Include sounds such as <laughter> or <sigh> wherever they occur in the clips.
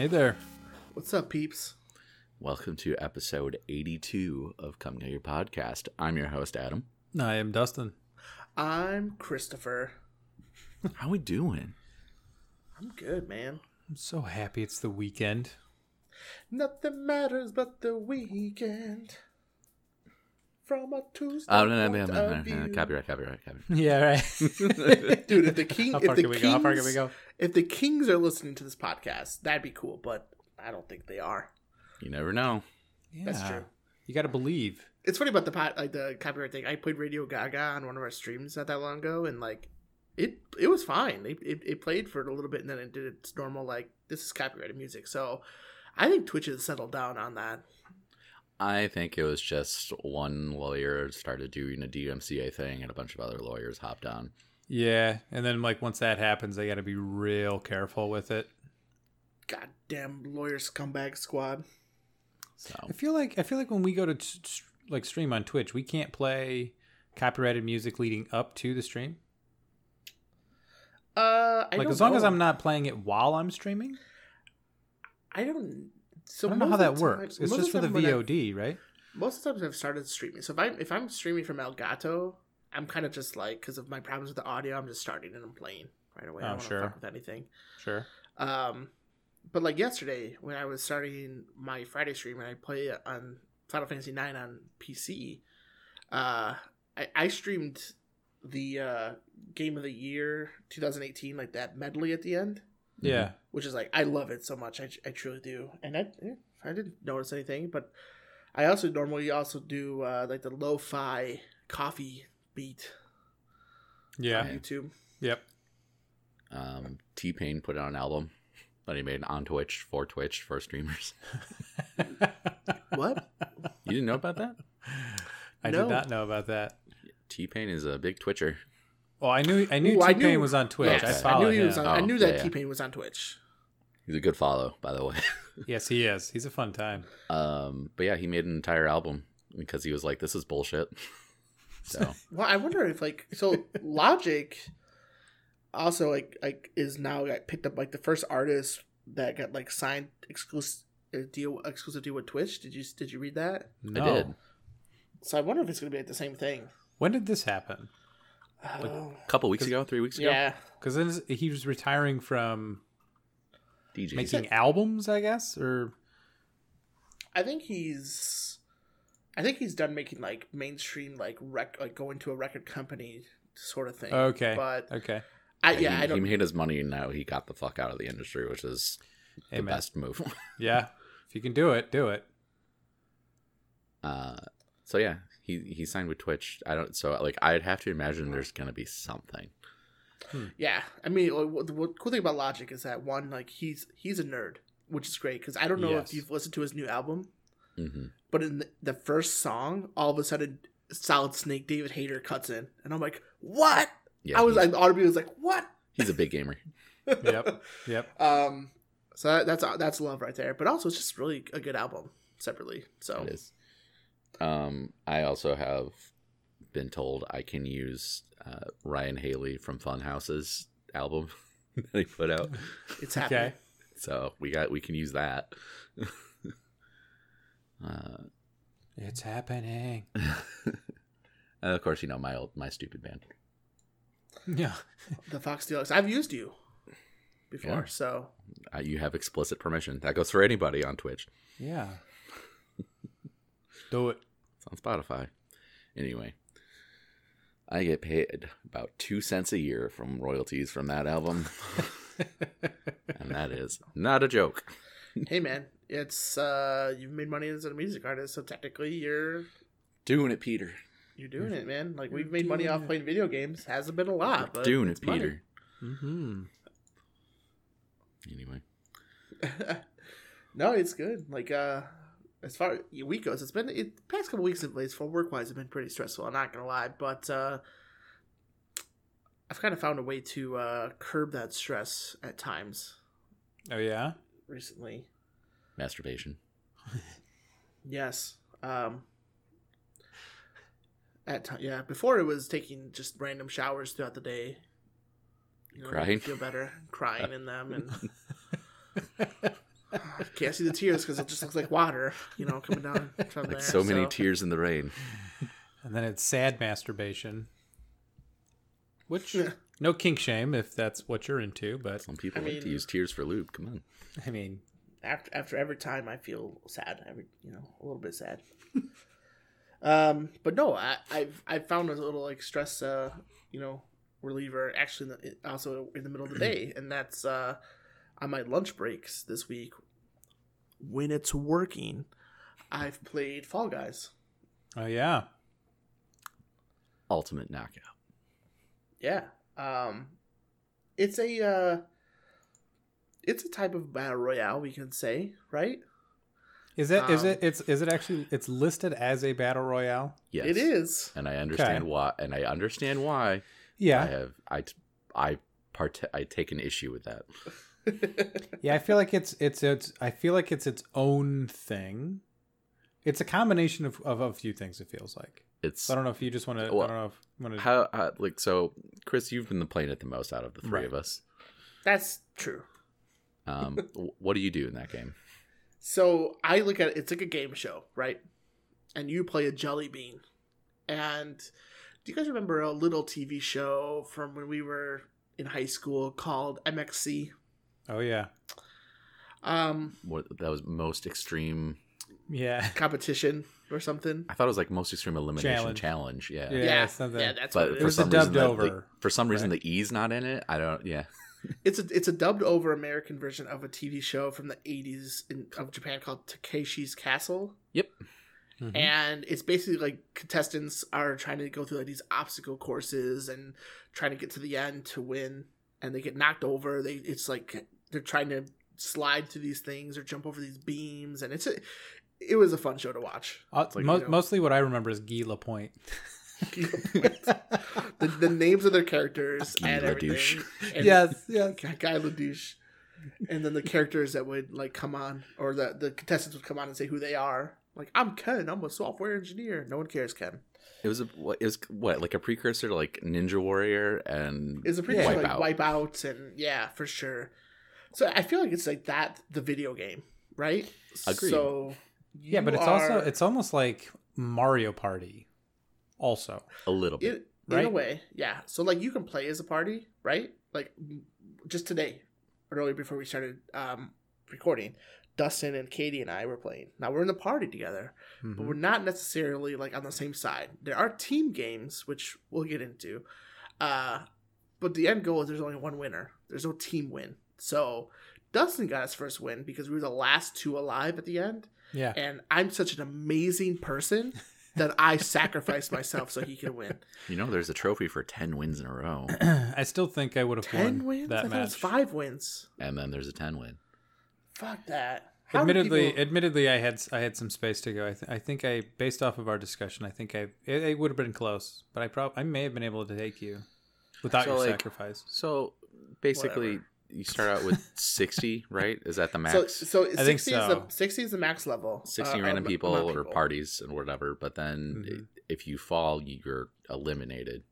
Hello. Hey there. What's up, peeps? Welcome to episode 82 of Come Get Your Podcast. I'm your host, Adam. I am Dustin. I'm Christopher. How we doing? I'm good, man. I'm so happy it's the weekend. Nothing matters but the weekend. From a Tuesday Oh, no, no, point no, no, of no, no. view. Copyright, copyright, copyright. <laughs> Yeah, right. <laughs> Dude, if the <laughs> king, if the kings, go? How far can we go? if the kings are listening to this podcast, that'd be cool. But I don't think they are. You never know. Yeah. That's true. You got to believe. It's funny about the pot, like the copyright thing. I played Radio Gaga on one of our streams not that long ago, and like it, it was fine. It, it, it played for a little bit, and then it did its normal like this is copyrighted music. So I think Twitch has settled down on that. I think it was just one lawyer started doing a DMCA thing and a bunch of other lawyers hopped on. Yeah, and then like once that happens, they got to be real careful with it. Goddamn lawyer scumbag squad. So, I feel like I feel like when we go to t- t- like stream on Twitch, we can't play copyrighted music leading up to the stream. Uh, I like don't as long as. I'm not playing it while I'm streaming. I don't. So I don't know how that time- works. It's just for the VOD, right? most of the times I've started streaming. So if I'm if I'm streaming from Elgato, I'm kind of just like because of my problems with the audio, I'm just starting and I'm playing right away. I Oh, don't sure. fuck with anything. Sure. Um, but like yesterday when I was starting my Friday stream and I play on Final Fantasy IX on PC, uh, I, I streamed the uh, Game of the Year 2018 like that medley at the end, Yeah. which is like I love it so much. I, I truly do, and I I didn't notice anything, but I also normally also do uh, like the lo-fi coffee beat Yeah. on YouTube. Yep. um, T Pain put out an album that he made on Twitch for Twitch for streamers. <laughs> What? You didn't know about that? I No. did not know about that. T Pain is a big Twitcher. Well, I knew I knew T Pain was on Twitch. Yes, I I follow knew he him. was on. I Oh, knew that yeah, yeah. T Pain was on Twitch. He's a good follow, by the way. <laughs> Yes, he is. He's a fun time. Um, but yeah, he made an entire album because he was like, "This is bullshit." <laughs> So <laughs> Well, I wonder if like so Logic also like like is now like picked up like the first artist that got like signed exclusive deal exclusive deal with Twitch. Did you did you read that? No. I did So I wonder if it's gonna be like the same thing. When did this happen? Oh, a couple weeks ago, three weeks ago. yeah. Because he was retiring from DJs. making albums, I guess, or I think he's I think he's done making like mainstream like rec like going to a record company sort of thing. okay, But okay. I Yeah, yeah, he, I don't made his money and now he got the fuck out of the industry, which is the Amen. best move. Yeah, <laughs> if you can do it, do it. uh, so yeah, he he signed with Twitch. I don't. So like, I'd have to imagine there's gonna be something. Yeah, I mean, like, what, the what cool thing about Logic is that one, like he's he's a nerd, which is great because I don't know Yes. if you've listened to his new album, hmm but in the, the first song, all of a sudden, Solid Snake David Hayter cuts in, and I'm like, what? Yeah, I was he's, like, audibly was like, what? he's a big gamer. <laughs> Yep, yep. Um, so that, that's that's love right there. But also, it's just really a good album separately. So It is. Um, I also have been told I can use uh, Ryan Haley from Funhaus's album <laughs> that he put out. <laughs> it's happening. Okay. So we got we can use that. <laughs> uh, It's happening. and of course, you know my old my stupid band. Yeah. The Fox Deluxe. I've used you before, Yeah. so Uh, you have explicit permission. That goes for anybody on Twitch. Yeah. do it. It's on Spotify. Anyway, I get paid about two cents a year from royalties from that album, <laughs> and that is not a joke. hey man, it's uh you've made money as a music artist, so technically you're Doing it, Peter. you're doing it, man. Like we've made money off playing video games. Hasn't been a lot, but Doing it's it. Peter. Mm-hmm. Anyway, <laughs> no, it's good. Like uh as far as your week goes, it's been it past couple weeks at least for work wise have been pretty stressful, I'm not gonna lie. But uh I've kind of found a way to uh curb that stress at times Oh yeah. recently. masturbation. <laughs> Yes. Um at ti yeah, before it was taking just random showers throughout the day. You know, Crying? feel better, crying in them and <laughs> <laughs> Can't see the tears because it just looks like water, you know, coming down <laughs> from Like there. so many tears in the rain. <laughs> And then it's sad masturbation. Which Yeah. no kink shame if that's what you're into, but Some people I like to use tears for lube. Come on. I mean, after after every time I feel sad, every you know a little bit sad. <laughs> um, but no, I, I've I found a little like stress, uh, you know, reliever actually in the, also in the middle of the <clears throat> day, and that's uh, on my lunch breaks this week. When it's working, I've played Fall Guys. oh yeah, Ultimate knockout. Yeah, um, it's a uh, it's a type of battle royale we can say, right? is it is Um, it it's is it actually it's listed as a battle royale? Yes. It is. And I understand Okay. why and I understand why Yeah. I have I I part I take an issue with that. <laughs> yeah. I feel like it's it's it's I feel like it's its own thing. It's a combination of, of a few things. It feels like. It's So I don't know if you just want to. Well, I don't know if you want to. how, how like so Chris, you've been playing it the most out of the three Right. of us. That's true. Um, <laughs> what do you do in that game? So I look at it, it's like a game show, right? And you play a jelly bean. And do you guys remember a little TV show from when we were in high school called MXC? Oh yeah, Um, What that was most extreme. yeah, <laughs> competition or something. I thought it was like most extreme elimination Challenge. challenge. Yeah. Yeah. Yeah, something. yeah, that's But what it for was a some reason, dubbed over, like, for some reason, right? the E's not in it. I don't. Yeah. <laughs> It's a it's a dubbed over American version of a TV show from the '80s in, of Japan called Takeshi's Castle. Yep. Mhm. and it's basically like contestants are trying to go through like these obstacle courses and trying to get to the end to win and they get knocked over they it's like they're trying to slide through these things or jump over these beams and it's a it was a fun show to watch Uh, like, mo- you know- Mostly, what I remember is Guy Lapointe. the, the names of their characters Guy and Ledouche. everything and yes, yes. Guy Guy Ledouche. and then the characters that would like come on or the the contestants would come on and say who they are like i'm ken i'm a software engineer no one cares ken It was a what? It was what like a precursor to like Ninja Warrior and It's a pretty Yeah. like Wipeout. and yeah, for sure. So I feel like it's like that the video game, right? Agreed. So Yeah, but you it's also it's almost like Mario Party. Also, a little bit. in, in a right? way, yeah. So like you can play as a party, right? Like just today, earlier before we started um, recording, Dustin and Katie and I were playing. Now we're in the party together, but Mhm. we're not necessarily like on the same side. There are team games, which we'll get into. Uh, but the end goal is there's only one winner. There's no team win. So Dustin got his first win because we were the last two alive at the end. yeah. And I'm such an amazing person that I <laughs> sacrificed myself so he could win. You know, there's a trophy for ten wins in a row, <clears throat> I still think I would have Ten won wins? I that thought it was match. five wins. and then there's a ten win. Fuck that. How Admittedly, people- admittedly, I had I had some space to go. I, th- I think I, based off of our discussion, I think I it, it would have been close, but I prob I may have been able to take you without So, your like, sacrifice. So basically, Whatever. You start out with <laughs> sixty, right? Is that the max? so 60 think is the 60 is the max level. 60 uh, random am- people or of parties and whatever but then Mhm. if you fall you're eliminated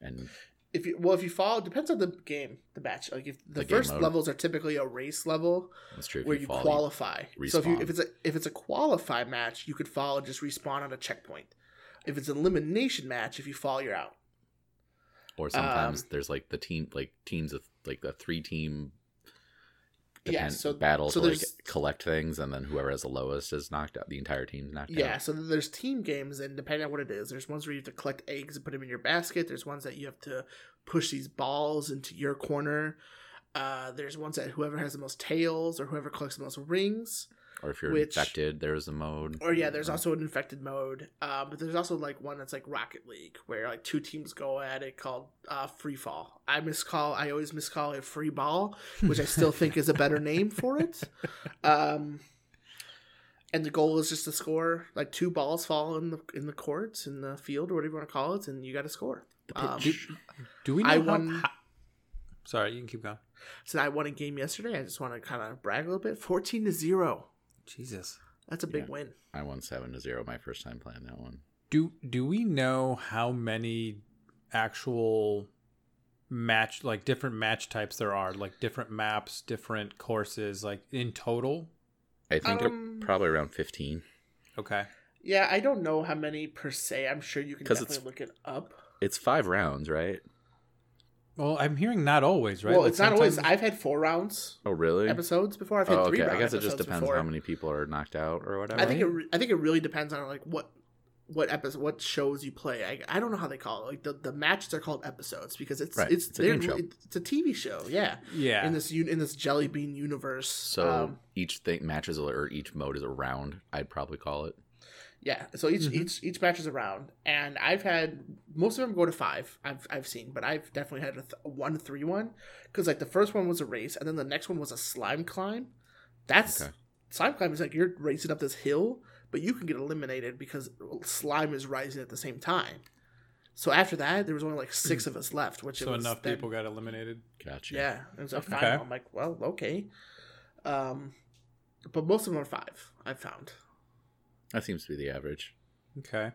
and if you well if you fall it depends on the game the match like if the, The first levels are typically a race level that's true if where you, you, fall qualify so if you if it's a if it's a qualify match you could fall and just respawn on a checkpoint if it's an elimination match if you fall you're out or sometimes um, there's like the team like teams of like the three team Yeah, so- battle so to like collect things and then whoever has the lowest is knocked out the entire team's knocked yeah out. Yeah, so there's team games and depending on what it is there's ones where you have to collect eggs and put them in your basket there's ones that you have to push these balls into your corner uh, there's ones that whoever has the most tails or whoever collects the most rings or if you're which- infected there's a mode Or yeah, there's also an infected mode. Uh, but there's also like one that's like Rocket League, where like two teams go at it called uh, Free Fall. I miscall. I always miscall it Free Ball, which I still think is a better name for it. <laughs> Um, and the goal is just to score. Like two balls fall in the in the courts in the field or whatever you want to call it, and you got to score. Um, Do, do we know I how- won- how- Sorry, you can keep going. so I won a game yesterday. I just want to kind of brag a little bit. Fourteen to zero. Jesus. That's a big Yeah. win. i won seven to zero my first time playing that one Do do we know how many actual match like different match types there are, like different maps, different courses, like in total. I think Um, probably around 15. Okay. Yeah, I don't know how many per se. I'm sure you can 'Cause definitely it's- look it up. It's five rounds, right? Well, I'm hearing not always, right? Well, Like it's not always. I've had four rounds Oh, really? episodes before. I've had Oh, three. okay. I guess it just depends before. how many people are knocked out or whatever. I think it. Re- I think it really depends on like what what episode what shows you play. I, I don't know how they call it. Like the, the matches are called episodes because it's Right. it's It's a game show. It's a TV show. Yeah. Yeah. In this un- in this jelly bean universe. so um, each thing matches or each mode is a round. I'd probably call it. Yeah, so each Mhm. each each match is a round, and I've had most of them go to five. I've I've seen, but I've definitely had a th- one three one because like the first one was a race, and then the next one was a slime climb. That's Okay. slime climb is like you're racing up this hill, but you can get eliminated because slime is rising at the same time. So after that, there was only like six of us left, which it so was enough then- people got eliminated. Gotcha. Yeah, it was a Okay. final. I'm like, well, okay, um, but most of them are five. I've found. That seems to be the average Okay.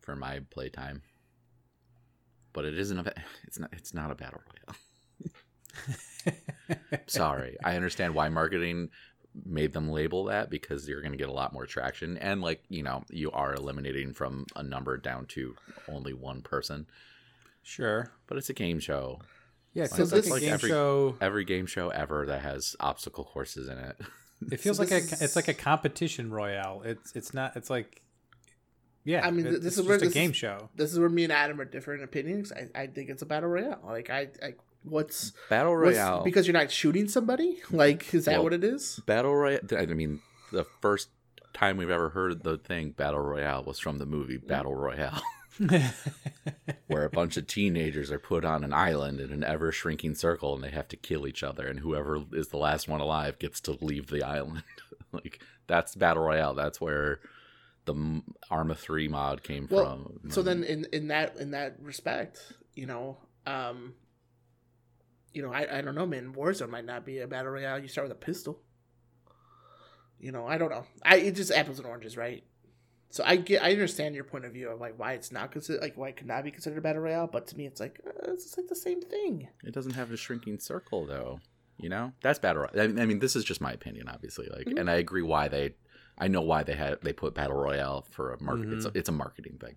for my playtime. But it isn't a. <laughs> It's not. It's not a battle royale. <laughs> Sorry, I understand why marketing made them label that because you're going to get a lot more traction and like you know you are eliminating from a number down to only one person Sure. but it's a game show Yeah, it Like, like like game every- show. every game show ever that has obstacle courses in it <laughs> It feels So like a is- it's like a competition royale. It's it's not. It's like yeah. I mean, it- this it's is where just a this game is- show. this is where me and Adam are different opinions. I, I think it's a battle royale. Like I, I what's, battle what's royale because you're not shooting somebody. <laughs> Like is that Well, what it is? battle royale i mean the first time we've ever heard the thing battle royale was from the movie battle royale <laughs> <laughs> where a bunch of teenagers are put on an island in an ever shrinking circle and they have to kill each other and whoever is the last one alive gets to leave the island <laughs> like that's battle royale that's where the arma 3 mod came Well, from So then in in that in that respect, you know, um, you know, I I don't know, man. Warzone might not be a battle royale. You start with a pistol. You know, I don't know. I it's just apples and oranges, right? So I get, I understand your point of view of like why it's not considered, like why it could not be considered a battle royale, but to me, it's like uh, it's just like the same thing. it doesn't have a shrinking circle though you know that's battle royale i mean this is just my opinion obviously like Mhm. and i agree why they i know why they had they put battle royale for a market it's, a, Mhm. it's a marketing thing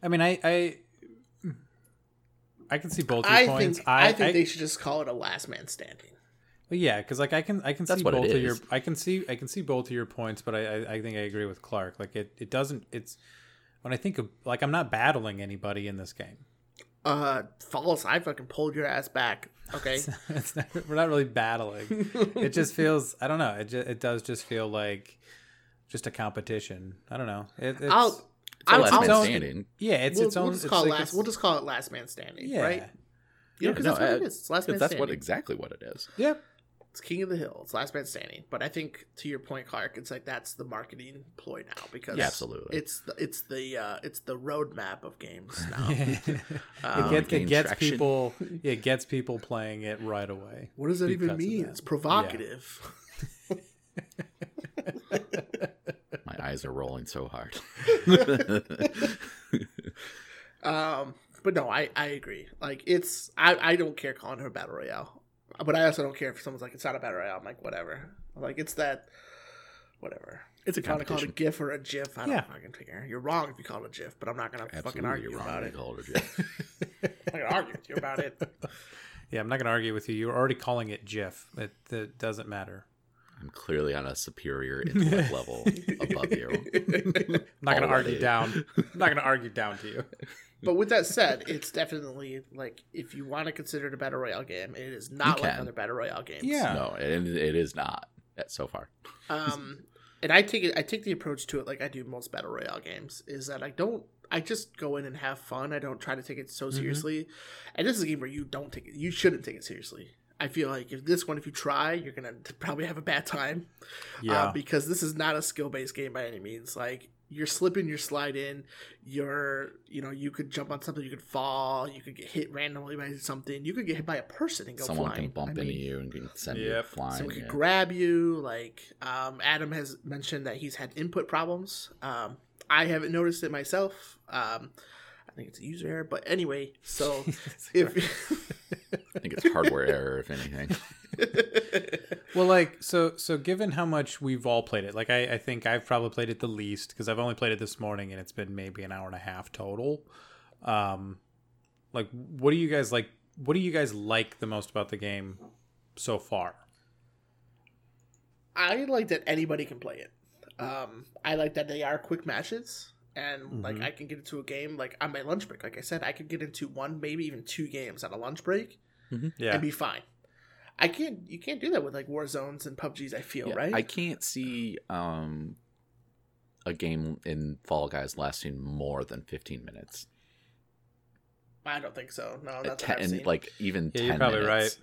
I mean, I I I can see both your I points. think I, think I- they should just call it a last man standing. Well, yeah, because like I can I can That's see both of your. I can see I can see both of your points, but I, I I think I agree with Clark. Like it it doesn't it's when I think of like I'm not battling anybody in this game. Uh, false. I fucking pulled your ass back. Okay. <laughs> it's not, we're not really battling. it just <laughs> feels I don't know. It just, it does just feel like just a competition. I don't know. It, it's, I'll. it's a I'll- last I'll- man standing yeah, it's we'll, its own. we'll just call it like last. it's- We'll just call it last man standing. yeah, Right. Yeah, because that's what it is. It's last man that's standing. what exactly what it is yeah. It's king of the hill. It's last man standing. But I think to your point, Clark, it's like that's the marketing ploy now because Yeah, absolutely. It's the it's the uh, it's the roadmap of games <laughs> now. it <laughs> Um, gets, it gets people it gets people playing it right away. what does that even mean? that. It's provocative. <laughs> my eyes are rolling so hard Um, but no, I I agree. Like it's I I don't care calling her battle royale, but I also don't care if someone's like it's not a battle royale. I'm like whatever. Like it's that whatever. it's a If you want to call it a GIF or a GIF, I don't Yeah. fucking care. You're wrong if you call it a GIF, but I'm not gonna fucking argue you're wrong about to it. call it a GIF. <laughs> I'm not gonna argue with you about it. <laughs> Yeah, I'm not going to argue with you. You're already calling it GIF. It, it doesn't matter. i'm clearly on a superior intellect level <laughs> above you I'm not going to argue down. I'm not going to argue down to you. But with that said, it's definitely like if you want to consider it a battle royale game, it is not like other battle royale games. Yeah. no it, it is not uh, so far Um, and I take it. I take the approach to it like I do most battle royale games. Is that I don't. I just go in and have fun. I don't try to take it so seriously. And this is a game where you don't take it. You shouldn't take it seriously. I feel like if this one, if you try, you're gonna probably have a bad time. Yeah. uh, because this is not a skill based game by any means. Like you're slipping, you're sliding, you're you know you could jump on something, you could fall, you could get hit randomly by something, you could get hit by a person and go someone flying. can bump I mean, into you and can send you Yep. flying Someone could yeah. grab you. Like um, Adam has mentioned that he's had input problems. Um, I haven't noticed it myself. Um, I think it's a user error. But anyway, so <laughs> if I think it's hardware error, if anything. <laughs> <laughs> Well, like so so given how much we've all played it, like I, I think I've probably played it the least because I've only played it this morning and it's been maybe an hour and a half total. Um, like what do you guys like? What do you guys like the most about the game so far? I like that anybody can play it. Um, I like that they are quick matches, and like Mhm. I can get into a game like on my lunch break. Like I said, I could get into one, maybe even two games on a lunch break Yeah, and be fine. I can't. You can't do that with like Warzones and PUBGs. I feel Yeah, right. I can't see um, a game in Fall Guys lasting more than 15 minutes. I don't think so. No, Uh, that's ten, what I've seen. like even Yeah, 10 you're probably minutes.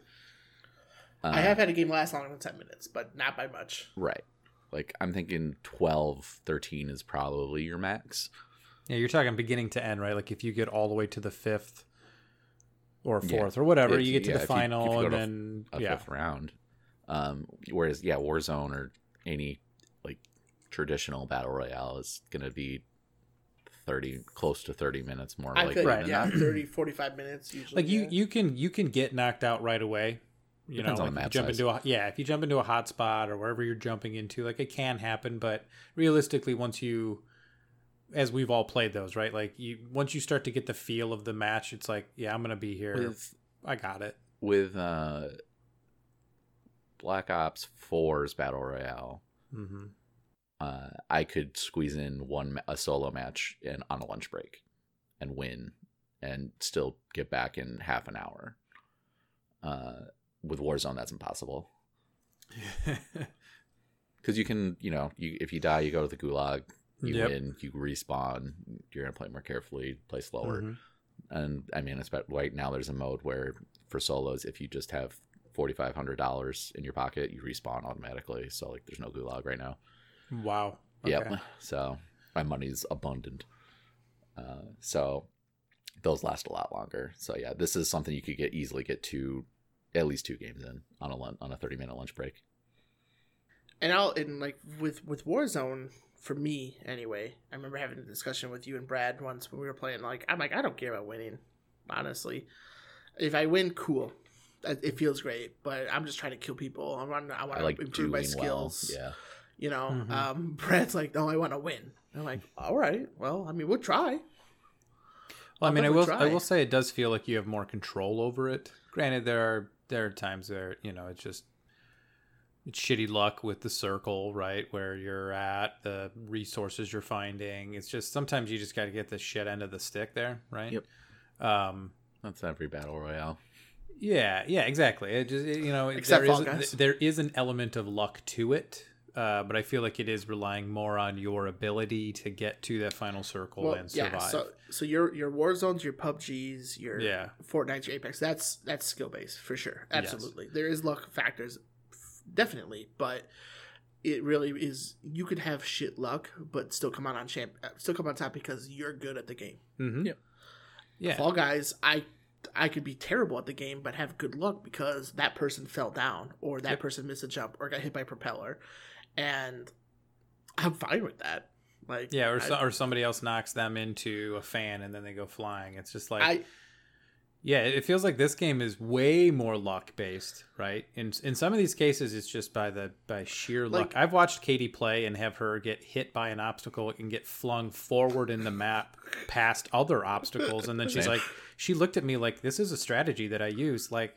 Uh, I have had a game last longer than ten minutes, but not by much. right. Like I'm thinking 12, 13 is probably your max. yeah. You're talking beginning to end, right? Like if you get all the way to the fifth or Yeah. fourth or whatever, If- you get to yeah, the if you- you final and then a yeah, fifth round. Um, whereas yeah, Warzone or any like traditional battle royale is gonna be thirty, close to thirty minutes more. I likely Right. like, yeah, not. 30, <laughs> 45 minutes usually. like you yeah. you can you can get knocked out right away you Depends know on like the if you map jump size. into a yeah if you jump into a hot spot or wherever you're jumping into like it can happen but realistically once you as we've all played those right? Like you once you start to get the feel of the match it's like yeah i'm gonna be here. With i got it. with uh, Black Ops 4's battle royale, mm-hmm. uh, I could squeeze in one a solo match and on a lunch break and win, and still get back in half an hour. Uh, with Warzone, that's impossible. <laughs> Because you can, you know, you if you die, you go to the gulag, you Yep. win, you respawn. You're gonna play more carefully, play slower, Mhm. and I mean, especially right now, there's a mode where for solos, if you just have forty five hundred dollars in your pocket, you respawn automatically. So like, there's no gulag right now. wow okay. Yep. <laughs> So my money's abundant. Uh, so those last a lot longer. So yeah, this is something you could get easily get to at least two games in on a on a thirty minute lunch break. and I'll and like with with Warzone for me anyway. I remember having a discussion with you and Brad once when we were playing. Like I'm like I don't care about winning, honestly. If I win, cool. It it feels great, but I'm just trying to kill people. I want I want I to like improve my skills. well. Yeah. You know, Mhm. um, <laughs> Brad's like, no, I want to win. I'm like, all right, well, I mean, we'll try. well i I'll mean i definitely will i will say it does feel like you have more control over it granted there are there are times where you know it's just it's shitty luck with the circle, right? Where you're at, the resources you're finding. It's just sometimes you just got to get the shit end of the stick there, right? Yep. Um, That's every battle royale. yeah, yeah, exactly. It just you know, Except there Fall is Guys. there is an element of luck to it, uh, but I feel like it is relying more on your ability to get to that final circle Well, and survive. yeah. So, so your your Warzones, your PUBGs, your Yeah. Fortnite, your Apex. That's that's skill based for sure. Yes. Absolutely, there is luck factors, f- definitely, but it really is. You could have shit luck, but still come out on champ, uh, still come on top because you're good at the game. mm-hmm. Yeah. yeah, Fall Guys, I I could be terrible at the game, but have good luck because that person fell down, or that Yep. person missed a jump, or got hit by a propeller, and I'm fine with that. Like yeah, or I- so, or somebody else knocks them into a fan and then they go flying. It's just like I Yeah, it feels like this game is way more luck based, right? In in some of these cases, it's just by the by sheer luck. Like- I've watched Katie play and have her get hit by an obstacle and get flung forward in the map past other obstacles, and then she's like, she looked at me like, "This is a strategy that I use." Like,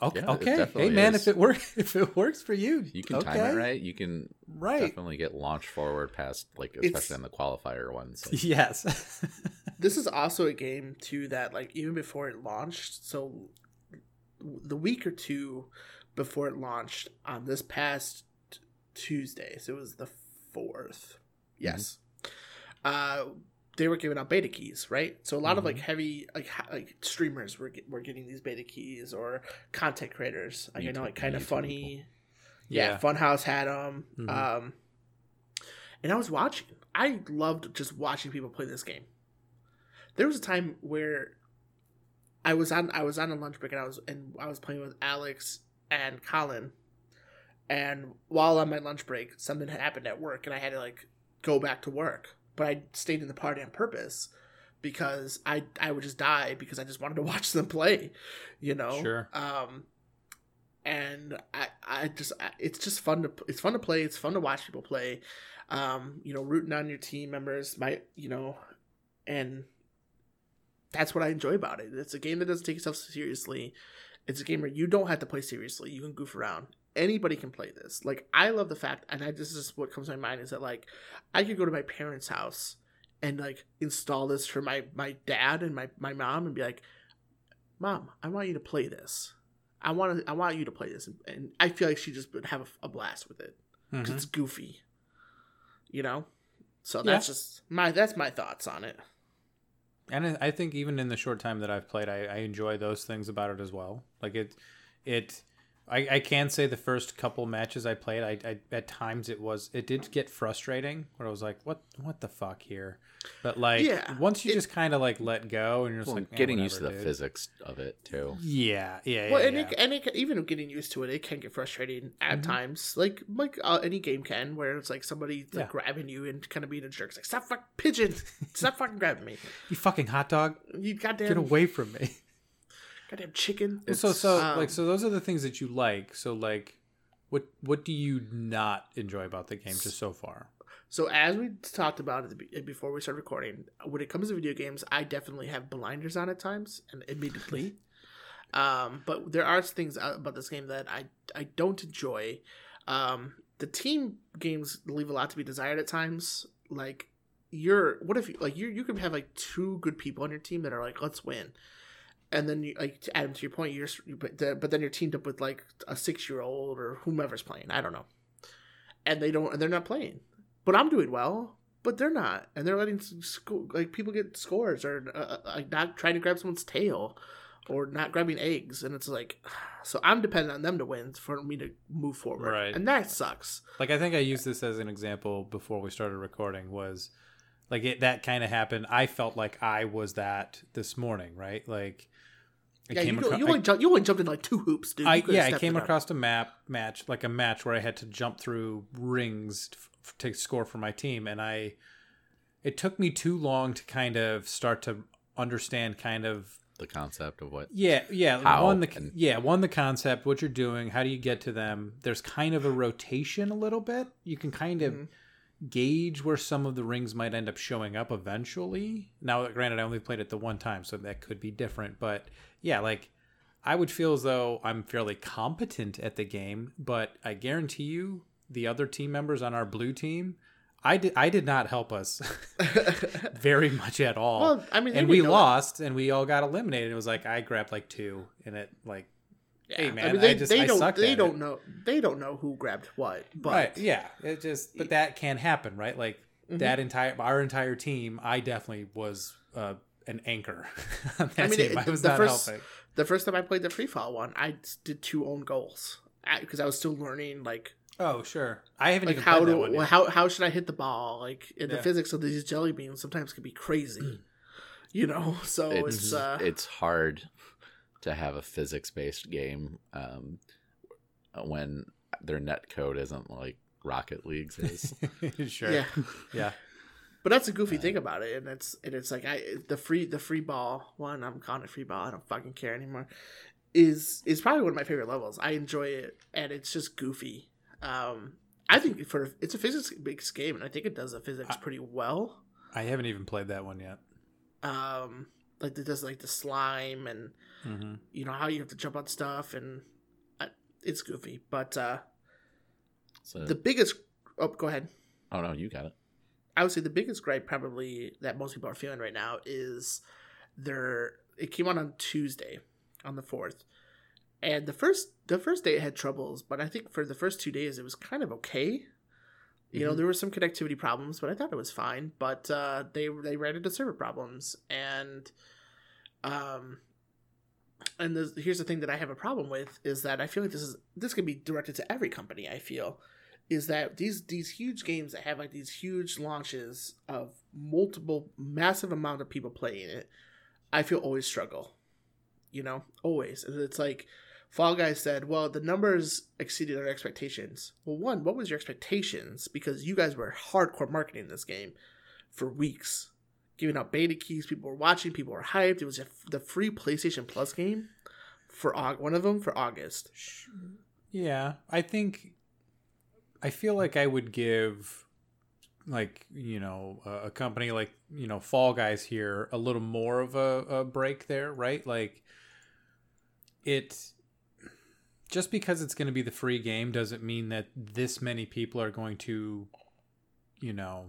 okay, Yeah, okay, hey man, is. if it works, <laughs> if it works for you, You can okay. time it right. You can right? definitely get launched forward past like especially It's- on the qualifier ones. Like, <laughs> Yes. <laughs> this is also a game too that like even before it launched so the week or two before it launched on this past tuesday so it was the 4th yes. Uh they were giving out beta keys right? So a lot of like heavy like like streamers were, were getting these beta keys or content creators. Like i know like kind of YouTube funny. yeah, Funhaus had them Mhm. um and i was watching. I loved just watching people play this game there was a time where I was on I was on a lunch break and I was and I was playing with Alex and Colin, and while on my lunch break, something had happened at work and I had to like go back to work. But I stayed in the party on purpose because I I would just die because I just wanted to <laughs> watch them play, you know. Sure. Um, and I I just I, it's just fun to it's fun to play. It's fun to watch people play. Um, you know, rooting on your team members, my you know, and that's what I enjoy about it. It's a game that doesn't take itself seriously. It's a game where you don't have to play seriously. You can goof around. Anybody can play this. Like I love the fact, and I this is what comes to my mind is that like I could go to my parents' house and like install this for my my dad and my my mom and be like, "Mom, I want you to play this. I want to I want you to play this." And, and I feel like she just would have a, a blast with it because Mhm. it's goofy, you know. So Yeah. that's just my that's my thoughts on it. And I- think even in the short time that I've played, I, I enjoy those things about it as well. Like it, it, I, I can say the first couple matches I played, I, I at times it was it did get frustrating where I was like, what what the fuck here? But like Yeah, once you it- just kind of like let go and you're just Well, like eh, getting used to the dude. physics of it too. Yeah, yeah, Well, yeah. and, yeah. It, and it, even getting used to it, it can get frustrating at Mhm. times. Like like uh, any game can, where it's like somebody like, Yeah. grabbing you and kind of being a jerk. It's like stop fucking pigeon, stop fucking grabbing me. <laughs> you fucking hot dog, You goddamn get away from me. <laughs> goddamn chicken. Well, so so um, like so those are the things that you like. So like, what what do you not enjoy about the game just so far? So as we talked about it before we started recording, when it comes to video games, I definitely have blinders on at times, and admittedly, <laughs> um, but there are things about this game that I I don't enjoy. Um, the team games leave a lot to be desired at times. Like you're, what if you like you you can have like two good people on your team that are like let's win, and then you like to Adam to your point, you're but, but then you're teamed up with like a six year old or whomever's playing. I don't know, and they don't and they're not playing but I'm doing well, but they're not, and they're letting sco- like people get scores or uh, like not trying to grab someone's tail or not grabbing eggs, and it's like, <sighs> so I'm dependent on them to win for me to move forward, Right. And that sucks. Like I think I used this as an example before we started recording was like it that kind of happened. I felt like I was that this morning, right? Like yeah, you, acro- you I- only jumped, you only jumped in like two hoops, dude. I yeah, I came across a map match like a match where I had to jump through rings to, f- to score for my team, and I it took me too long to kind of start to understand kind of The concept of what yeah yeah How one the and- yeah one the concept what you're doing how do you get to them there's kind of a rotation a little bit you can kind of Mhm. gauge where some of the rings might end up showing up eventually now granted I only played it the one time so that could be different but yeah like I would feel as though I'm fairly competent at the game but I guarantee you the other team members on our blue team I did I did not help us <laughs> very much at all well, I mean, and we lost and we all got eliminated. It was like I grabbed like two and it like that. hey, man, I mean, they, I just- they I don't sucked they don't it. know they don't know who grabbed what, but right yeah it just but that can happen right like Mhm. that entire our entire team I definitely was uh, an anchor <laughs> on that I mean, team. it- I was the not first- helping. the first time I played the free fall one, I did two own goals because I was still learning like Oh sure, I haven't like even how played that do one yet. how how should I hit the ball? Like in the physics of these jelly beans, sometimes can be crazy. you know, <laughs> so it's, it's uh, it's hard to have a physics based game um, when their net code isn't like Rocket League's is. <laughs> sure, yeah. yeah, But that's a goofy thing about it, and it's and it's like I the free the free ball one. I'm calling it free ball. I don't fucking care anymore. Is is probably one of my favorite levels. I enjoy it, and it's just goofy. Um, I think for it's a physics based game, and I think it does the physics I- pretty well. I haven't even played that one yet. Um, like it does like the slime and hmm you know how you have to jump on stuff, and uh, it's goofy. But uh, So, the biggest oh, go ahead. oh no, you got it. I would say the biggest gripe probably that most people are feeling right now is their it came out on Tuesday on the fourth. And the first the first day it had troubles, but I think for the first two days it was kind of okay. You know, Mhm. there were some connectivity problems, but I thought it was fine. But uh, they they ran into server problems, and um, and the, here's the thing that I have a problem with is that I feel like this is this can be directed to every company. I feel is that these these huge games that have like these huge launches of multiple massive amount of people playing it, I feel always struggle. You know, always. And It's like Fall Guys said, "Well, the numbers exceeded our expectations." Well, one, what was your expectations? Because you guys were hardcore marketing this game for weeks, giving out beta keys. People were watching. People were hyped. It was the free PlayStation Plus game for one of them for August. Yeah, I think I feel like I would give like you know a, company like you know Fall Guys here a little more of a, a break there, right? Like it just because it's going to be the free game doesn't mean that this many people are going to you know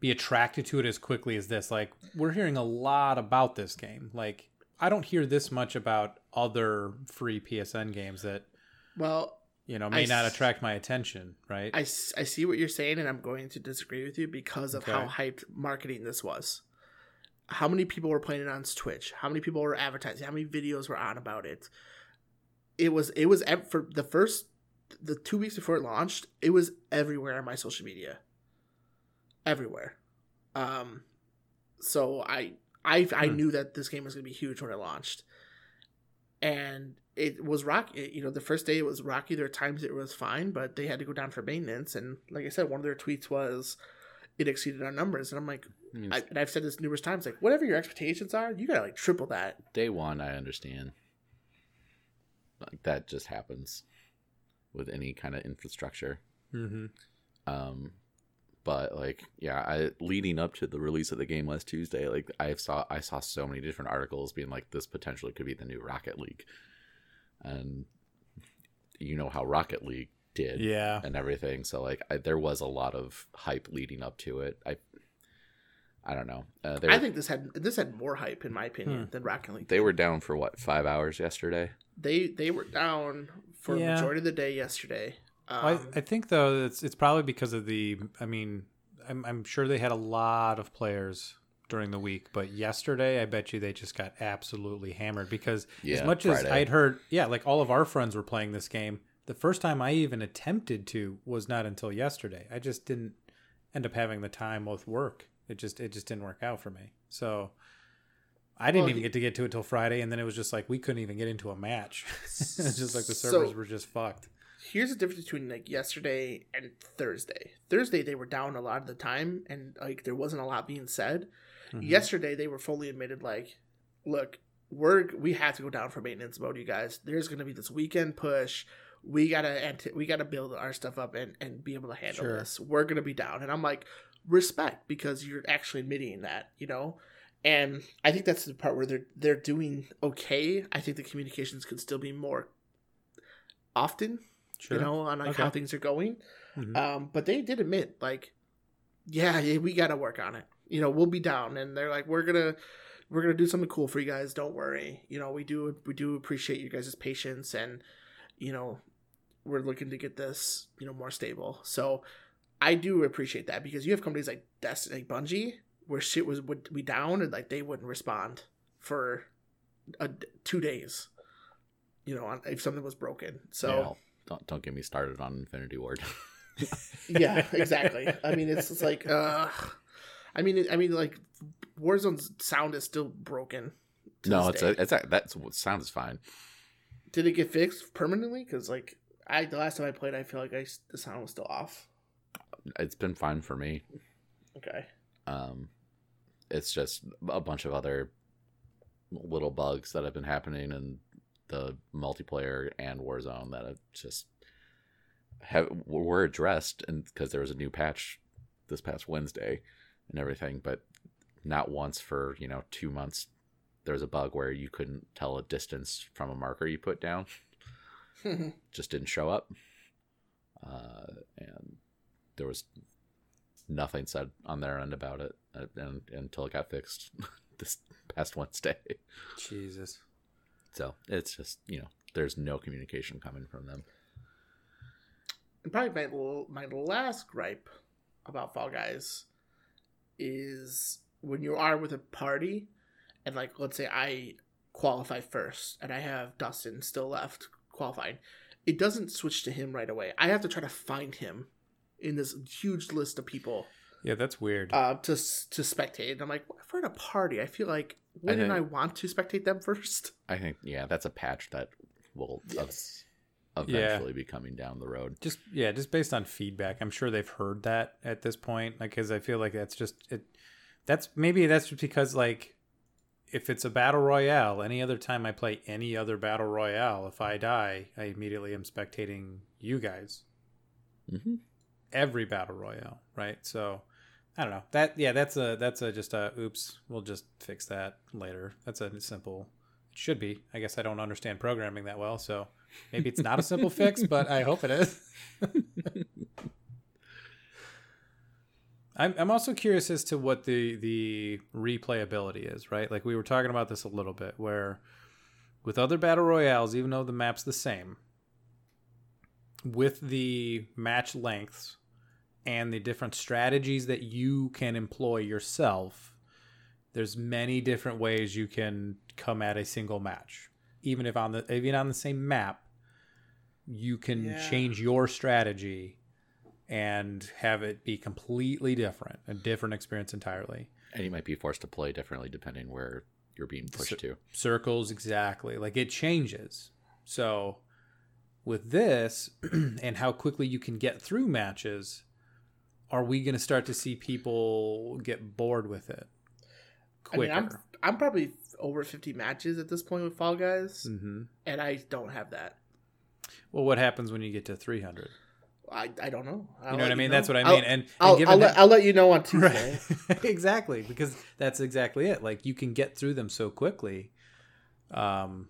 be attracted to it as quickly as this like we're hearing a lot about this game like i don't hear this much about other free psn games that Well, you know may I not attract my attention right I, I see what you're saying, and I'm going to disagree with you because of how hyped marketing this was. How many people were playing it on Twitch? How many people were advertising? How many videos were on about it? It was it was for the first the two weeks before it launched. It was everywhere on my social media, everywhere. Um, so I I I Hmm. knew that this game was going to be huge when it launched, and it was rocky. You know, the first day it was rocky. There were times it was fine, but they had to go down for maintenance. And like I said, one of their tweets was, "It exceeded our numbers," and I'm like, I mean, I, and I've said this numerous times, like whatever your expectations are, you gotta like triple that. day one, I understand. Like that just happens with any kind of infrastructure. mm-hmm. Um, but like, yeah, I leading up to the release of the game last Tuesday, like I saw, I saw so many different articles being like, this potentially could be the new Rocket League, and you know how Rocket League did, yeah and everything. So like, I, there was a lot of hype leading up to it. I, I don't know. Uh, I think this had this had more hype in my opinion Hmm. than Rocket League. they were down for what five hours yesterday. they they were down for a Yeah. majority of the day yesterday. Um, I, I think though it's it's probably because of the i mean I'm, I'm sure they had a lot of players during the week but yesterday i bet you they just got absolutely hammered because Yeah, as much as i'd heard yeah like all of our friends were playing this game the first time i even attempted to was not until yesterday i just didn't end up having the time with work it just it just didn't work out for me so I didn't Well, even get to get to it till Friday, and then it was just like we couldn't even get into a match. <laughs> it's just like the So- servers were just fucked. here's the difference between like yesterday and Thursday. Thursday they were down a lot of the time and like there wasn't a lot being said. Mhm. Yesterday they were fully admitted like, look, we're we have to go down for maintenance mode, you guys. There's gonna be this weekend push. We gotta we gotta build our stuff up and and be able to handle Sure. this. We're gonna be down, and I'm like respect because you're actually admitting that, you know. And I think that's the part where they're they're doing okay. I think the communications could still be more often Sure. you know, on like how things are going. Mhm. Um, but they did admit, like, yeah, yeah, we got to work on it. You know, we'll be down, and they're like, we're gonna, we're gonna do something cool for you guys. Don't worry. You know, we do, we do appreciate you guys' patience, and you know, we're looking to get this, you know, more stable. So, I do appreciate that because you have companies like Destiny, like Bungie, where shit was would be down and like they wouldn't respond for a, two days. You know, on, if something was broken. So. Yeah, don't don't get me started on Infinity Ward. <laughs> yeah exactly i mean it's just like <laughs> uh i mean i mean like warzone's sound is still broken no, it's a, it's a, that's what sounds fine. did it get fixed permanently? Because like i the last time i played i feel like I, the sound was still off. It's been fine for me. okay. Um, it's just a bunch of other little bugs that have been happening in the multiplayer and Warzone that have just have were addressed and because there was a new patch this past Wednesday and everything, but not once for you know two months. There was a bug where you couldn't tell a distance from a marker you put down. <laughs> just didn't show up. Uh, and there was nothing said on their end about it uh, and, until it got fixed <laughs> this past Wednesday. Jesus. So it's just, you know, there's no communication coming from them. and probably my, my last gripe about fall guys is when you are with a party and like let's say i qualify first and i have dustin still left qualifying it doesn't switch to him right away i have to try to find him in this huge list of people Yeah, that's weird. uh, to to spectate and i'm like if we're at a party i feel like wouldn't think- i want to spectate them <laughs> first I think, yeah, that's a patch that will Yes. Ev- Yeah. eventually be coming down the road. just yeah, just based on feedback, I'm sure they've heard that at this point. Like, because I feel like that's just it. That's maybe that's just because like if it's a battle royale, any other time I play any other battle royale, if I die, I immediately am spectating you guys. Mm-hmm. Every battle royale, right? So I don't know. That yeah, that's a that's a just a oops. We'll just fix that later. That's a simple. It should be. I guess I don't understand programming that well, so maybe it's not a simple fix, <laughs> but I hope it is. I'm I'm also curious as to what the the replayability is, right? Like we were talking about this a little bit, where with other battle royales, even though the map's the same, with the match lengths and the different strategies that you can employ yourself, there's many different ways you can come at a single match. Even if on the even on the same map, you can Yeah. change your strategy and have it be completely different, a different experience entirely. And you might be forced to play differently depending where you're being pushed So- to. circles exactly like it changes so with this <clears throat> and how quickly you can get through matches are we going to start to see people get bored with it I mean, quicker I'm I'm probably over 50 matches at this point with Fall Guys, hmm and I don't have that. well what happens when you get to 300 I, I don't know. I'll you know what i mean know. that's what i I'll- mean and, and I'll, I'll, that- let, I'll let you know on Tuesday. Right. <laughs> exactly, because that's exactly it. Like you can get through them so quickly. Um,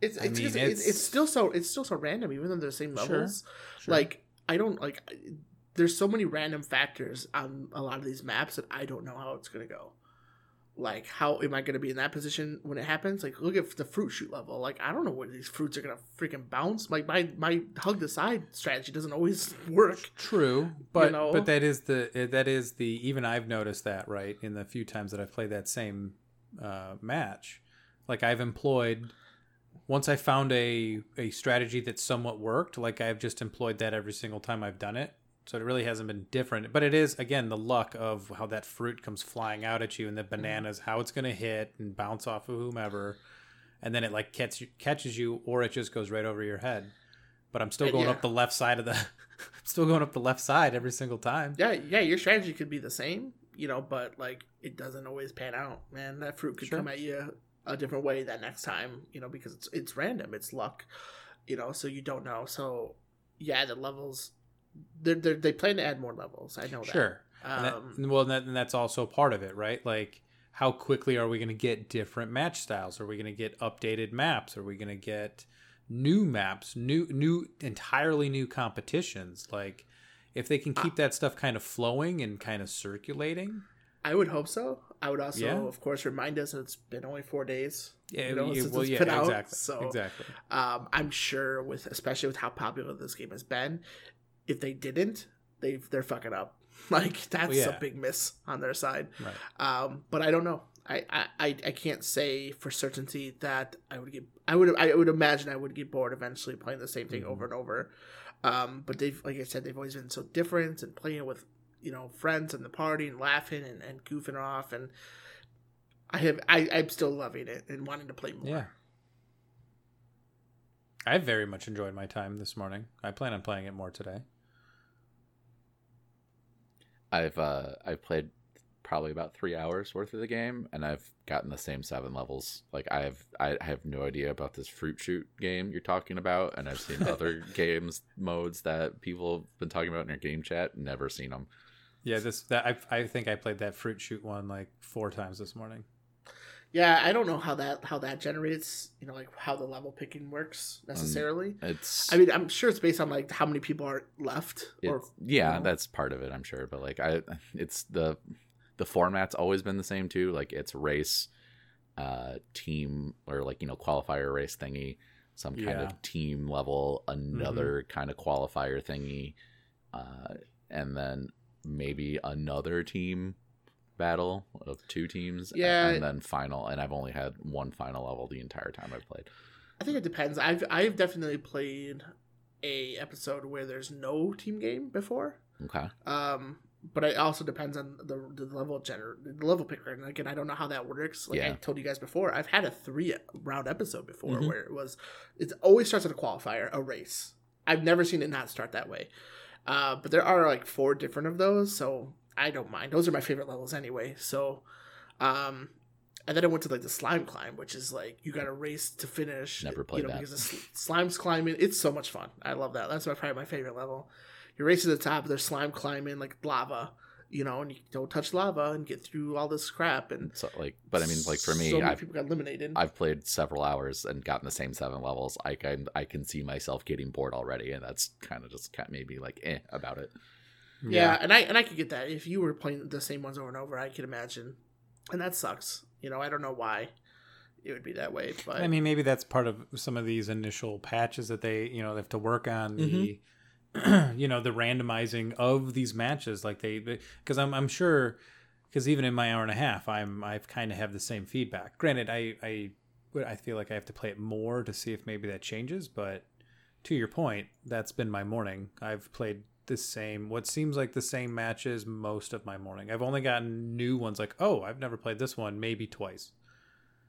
It's it's, mean, it's it's- it's still so it's still so random, even though they're the same Sure, levels. sure. Like I don't like. There's so many random factors on a lot of these maps that I don't know how it's gonna go. Like, how am I gonna be in that position when it happens? Like, look at the fruit shoot level. Like, I don't know where these fruits are gonna freaking bounce. Like, my my hug the side strategy doesn't always <laughs> work. true, but know? but that is the that is the even I've noticed that right in the few times that I've played that same uh, match. Like I've employed once I found a a strategy that somewhat worked. Like I've just employed that every single time I've done it. So it really hasn't been different, but it is again the luck of how that fruit comes flying out at you, and the bananas, how it's going to hit and bounce off of whomever, and then it like catch catches you, or it just goes right over your head. But I'm still Uh, going yeah. up the left side of the, <laughs> still going up the left side every single time. Yeah, yeah, your strategy could be the same, you know, but like it doesn't always pan out, man. That fruit could Sure. come at you a different way that next time, you know, because it's it's random, it's luck, you know, so you don't know. So yeah, the levels, they're, they're they plan to add more levels. I know that. Sure. And that- Um, well, and, that, and that's also part of it, right? Like, how quickly are we going to get different match styles? Are we going to get updated maps? Are we going to get new maps, new, new, entirely new competitions? Like, if they can keep that stuff kind of flowing and kind of circulating, I would hope so. I would also, Yeah. of course, remind us that it's been only four days. yeah, you know, yeah, well, it's yeah, been out, exactly, so exactly. um, I'm sure with especially with how popular this game has been, if they didn't, they they're fucking up. <laughs> Like that's yeah. a big miss on their side. Right. Um, but I don't know. I, I, I can't say for certainty that I would get. I would I would imagine I would get bored eventually playing the same thing Mhm. over and over. Um, but they've like I said they've always been so different and playing with you know friends and the party and laughing and, and goofing off and I have I I'm still loving it and wanting to play more. Yeah. I very much enjoyed my time this morning. I plan on playing it more today. I've uh I've played probably about three hours worth of the game, and I've gotten the same seven levels. Like I have I have no idea about this fruit shoot game you're talking about, and I've seen other <laughs> games modes that people have been talking about in your game chat. Never seen them. Yeah, this that I I think I played that fruit shoot one like four times this morning. Yeah, I don't know how that how that generates, you know, like how the level picking works Um, necessarily. It's I mean, I'm sure it's based on like how many people are left or yeah, you know? that's part of it, I'm sure. But like I, it's the the format's always been the same too. Like it's race, uh, team or like you know qualifier race thingy, some kind Yeah. of team level, another kind of qualifier thingy, uh, and then maybe another team battle of two teams. Yeah. and then final. And I've only had one final level the entire time I've played. I think it depends. I've I've definitely played a episode where there's no team game before. Okay. Um, but it also depends on the, the level gener- the level picker. And again, I don't know how that works. Like I told you guys before, I've had a three round episode before Mhm. where it was it always starts at a qualifier, a race. I've never seen it not start that way. Uh, but there are like four different of those, so I don't mind. Those are my favorite levels anyway. So, um, and then I went to like the slime climb, which is like you got to race to finish. Never played you know, that. because the slime's climbing. It's so much fun. I love that. That's my probably my favorite level. You race to the top. There's slime climbing like lava. You know, and you don't touch lava and get through all this crap. And So like, but I mean, like for me, so I've people got eliminated. I've played several hours and gotten the same seven levels. I can I can see myself getting bored already, and that's kind of just kind of made me like eh about it. Yeah, and I and I could get that if you were playing the same ones over and over. I could imagine, and that sucks. You know, I don't know why it would be that way, but I mean, maybe that's part of some of these initial patches that they, you know, they have to work on the, mm-hmm. <clears throat> you know, the randomizing of these matches. Like they, because I'm, I'm sure, because even in my hour and a half, I'm, I've kind of have the same feedback. Granted, I, I, I feel like I have to play it more to see if maybe that changes. But to your point, that's been my morning. I've played the same, what seems like the same matches most of my morning. I've only gotten new ones like, oh, I've never played this one, maybe twice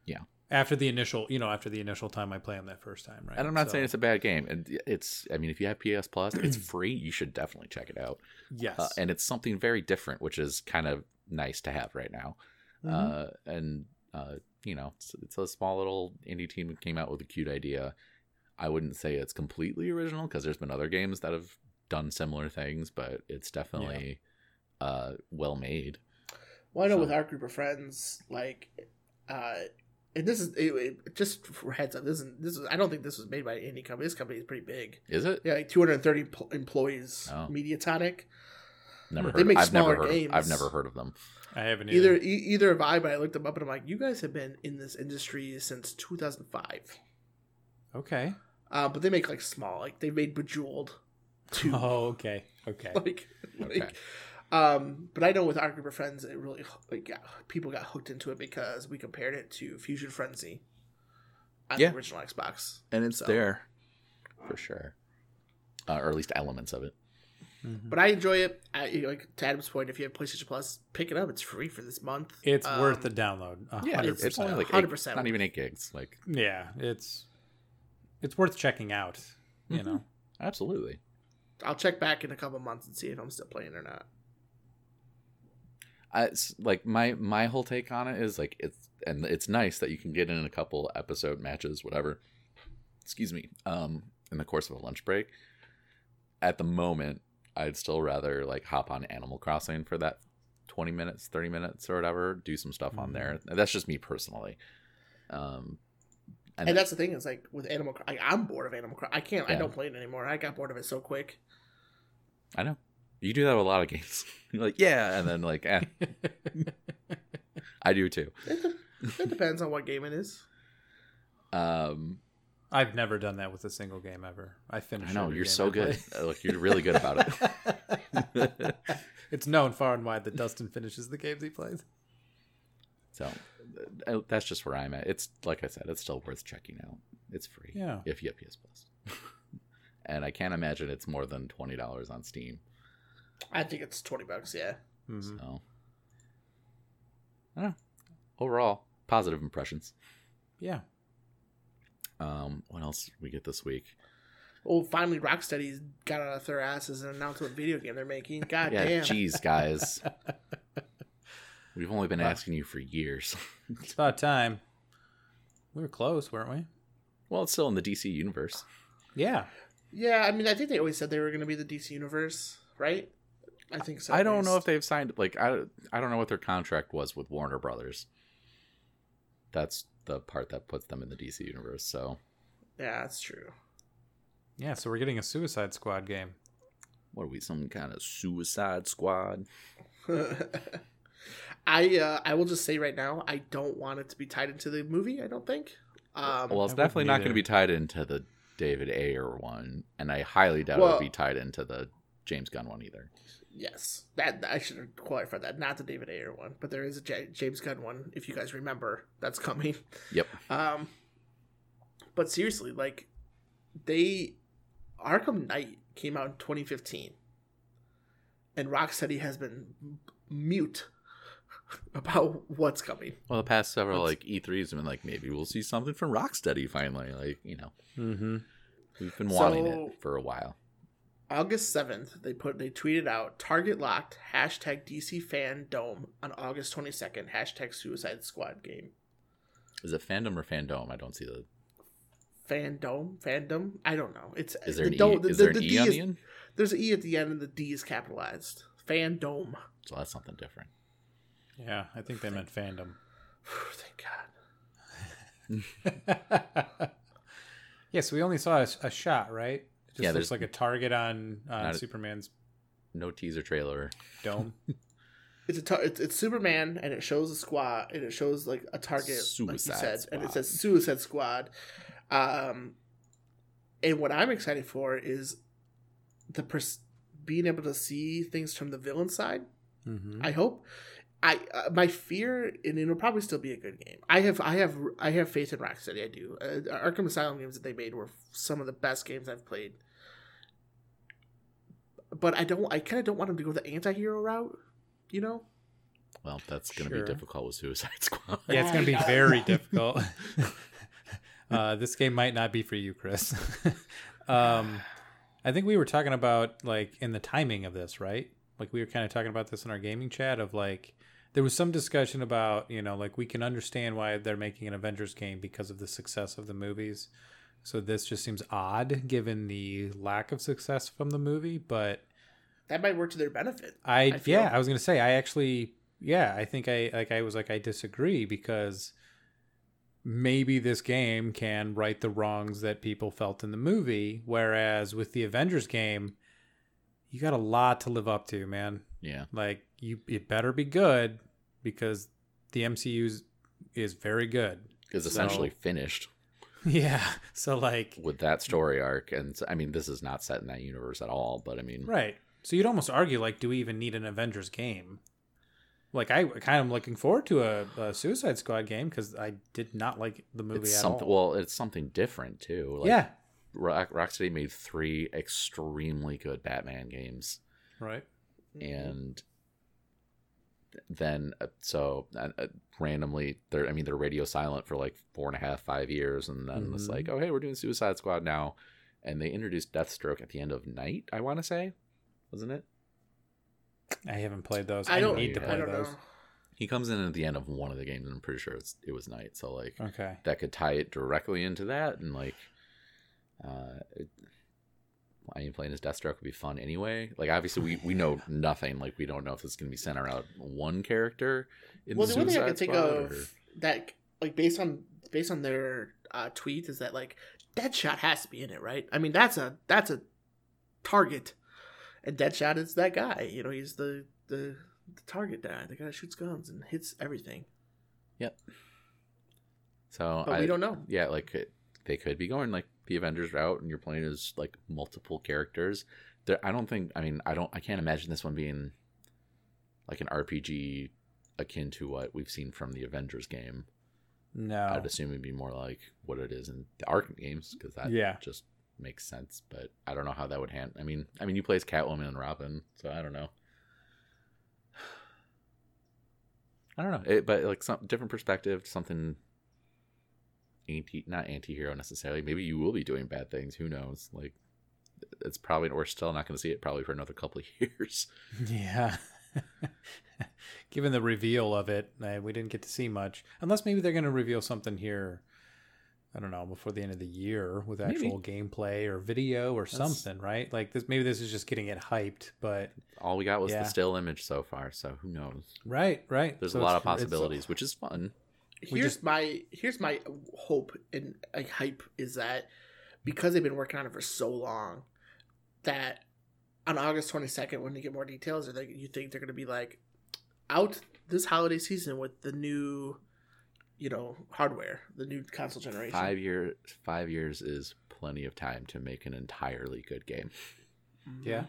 Yeah. after the initial you know after the initial time i play them that first time right And I'm not So, saying it's a bad game, and it's I mean, if you have PS Plus, it's <clears throat> free. You should definitely check it out. yes uh, and it's something very different, which is kind of nice to have right now. Mhm. Uh, and uh, you know, it's, it's a small little indie team that came out with a cute idea. I wouldn't say it's completely original because there's been other games that have done similar things, but it's definitely uh, well made. well, I know so- with our group of friends, like, uh, and this is it, it- just for heads up. This is this is I don't think this was made by any company. This company is pretty big. Is it? Yeah, like 230 pl- employees. Oh. Mediatonic. Never They heard. make I've never smaller heard. games. I've never heard of them. i haven't Either either, e- either have I, but I looked them up and I'm like, you guys have been in this industry since 2005. okay Uh, but they make like small, like they made Bejeweled. Two. <laughs> oh okay okay like, Okay. like um but i know with our group of friends it really like got, people got hooked into it because we compared it to Fuzion Frenzy on Yeah. the original xbox And it's So- there for sure, uh, or at least elements of it. Mhm. but i enjoy it I, like to adam's point if you have playstation plus pick it up it's free for this month it's Um, worth the download a Yeah, it's, it's only like 100% not even eight gigs. Like yeah it's it's worth checking out you Mhm. know absolutely. I'll check back in a couple months and see if i'm still playing or not I, like my my whole take on it is like it's and it's nice that you can get in a couple episode matches, whatever. Excuse me. Um, in the course of a lunch break. At the moment, I'd still rather like hop on Animal Crossing for that twenty minutes, thirty minutes, or whatever. Do some stuff on Mhm. there. That's just me personally. Um, and, and that's the thing is like with animal I, i'm bored of animal Crossing. i can't i don't play it anymore i got bored of it so quick I know you do that with a lot of games. <laughs> You're like, yeah, and then like, eh, <laughs> I do too. it, de- it depends on what game it is Um, i've never done that with a single game ever i finished I know you're so I good. play. Uh, Look, you're really good about it. <laughs> it's known far and wide that dustin finishes the games he plays So uh, that's just where I'm at. It's like I said, it's still worth checking out. It's free. Yeah. If you have PS Plus. And I can't imagine it's more than twenty dollars on Steam. i think it's 20 bucks yeah Mhm. So I don't know. overall, positive impressions. yeah Um, what else did we get this week? Oh, finally, Rocksteady's got out of their asses and announced what video game they're making. <laughs> God yeah, damn. geez, guys. <laughs> We've only been asking you for years. it's about time we were close weren't we well, it's still in the DC universe. yeah Yeah, I mean, I think they always said they were going to be the DC universe, right? I think so. I don't know if they've signed like I I don't know what their contract was with Warner Brothers. That's the part that puts them in the DC universe. So Yeah, that's true. yeah so we're getting a suicide squad game what are we? Some kind of Suicide Squad? <laughs> I uh, I will just say right now, I don't want it to be tied into the movie. I don't think. Um, well, it's definitely wouldn't going to be tied into the David Ayer one, and I highly doubt Well- it'll be tied into the James Gunn one either. yes, that I should have qualified that. Not the David Ayer one, but there is a J- James Gunn one. If you guys remember, that's coming. Yep. Um, but seriously, like they Arkham Knight came out in 2015, and Rocksteady has been mute <laughs> about what's coming. Well, the past several Let's- like E3s have been like maybe we'll see something from Rocksteady finally. Like you know, mm-hmm we've been wanting So- it for a while. August 7th, they put they tweeted out target locked hashtag DC fan dome on August 22nd hashtag Suicide Squad game. Is it fandom or fandom? I don't see the. Fandom, fandom. I don't know. It's Is there the an dome- e? the- Is the- there an the e D on is- the end? There's an e at the end and the D is capitalized. Fandom. So that's something different. Yeah, I think they meant fandom. <sighs> Thank God. <laughs> yeah, so we only saw a, a shot, right? It just Yeah, looks there's- like a target on, on Not a- Superman's No teaser trailer. dome. <laughs> It's a tar- it's, it's Superman and it shows a squad and it shows like a target like you Suicide said and it says Suicide Squad. Um, and what I'm excited for is the pers- being able to see things from the villain side. hmm I hope. I uh, my fear, and it'll probably still be a good game. I have I have I have faith in Rocksteady. I do. Uh, Arkham Asylum games that they made were some of the best games I've played. But I don't. I kind of don't want them to go the anti-hero route. You know. Well, that's going to Sure. be difficult with Suicide <laughs> Squad. Yeah, it's going to be very <laughs> difficult. <laughs> uh, this game might not be for you, Chris. um, I think we were talking about like in the timing of this, right? Like we were kind of talking about this in our gaming chat of like there was some discussion about you know like we can understand why they're making an Avengers game because of the success of the movies. So this just seems odd given the lack of success from the movie, but That might work to their benefit. I, I yeah, I was gonna say I actually yeah, I think I like I was like I disagree because maybe this game can right the wrongs that people felt in the movie, whereas with the Avengers game, you got a lot to live up to, man. Yeah. Like you it better be good because the MCU is, is very good. Is So- essentially finished <laughs> Yeah. So like with that story arc. And I mean, this is not set in that universe at all, but I mean, Right. So you'd almost argue like, do we even need an Avengers game? Like I kind of looking forward to a, a Suicide Squad game because I did not like the movie it's at something, all. well, it's something different too. Like, yeah. Rock, Rocksteady made three extremely good Batman games. Right. Mm-hmm. and then uh, so uh, uh, randomly they're i mean they're radio silent for like four and a half five years and then it's Mhm. like oh hey we're doing suicide squad now and they introduced deathstroke at the end of Knight i want to say wasn't it I haven't played those. I I, don't. need to play those. know. he comes in at the end of one of the games and i'm pretty sure it's, it was Knight so like Okay. that could tie it directly into that and like uh it, I mean, playing as Deathstroke would be fun anyway. Like, obviously, we, we know <laughs> nothing. Like, we don't know if it's going to be centered around one character in Well, the the only thing I can think of or- that, like, based on based on their uh, tweet, is that like Deadshot has to be in it, right? I mean, that's a that's a target, and Deadshot is that guy. You know, he's the the, the target guy, the guy that shoots guns and hits everything. Yep. So But I, we don't know. Yeah, like it, they could be going like the Avengers route, and you're playing as like multiple characters. There, I don't think. I mean, I don't. I can't imagine this one being like an RPG akin to what we've seen from the Avengers game. No. I'd assume it'd be more like what it is in the Arkham games because that Yeah. just makes sense. But I don't know how that would hand. I mean, I mean, you play as Catwoman and Robin, so I don't know. <sighs> I don't know, it, but like some different perspective, something anti, not anti-hero necessarily. Maybe you will be doing bad things. Who knows? Like, it's probably we're still not going to see it probably for another couple of <laughs> years. Yeah. <laughs> Given the reveal of it, uh, we didn't get to see much. Unless maybe they're going to reveal something here. I don't know before the end of the year with Maybe. actual gameplay or video or That's- something, right? Like this, maybe this is just getting it hyped. But All we got was Yeah. the still image so far, so who knows? right, right. There's So a lot of possibilities, which is fun. We here's just- my here's my hope and like hype is that because they've been working on it for so long that on August 22nd when they get more details or they, you think they're going to be like out this holiday season with the new you know hardware the new console generation Five year, five years is plenty of time to make an entirely good game. Mhm. Yeah.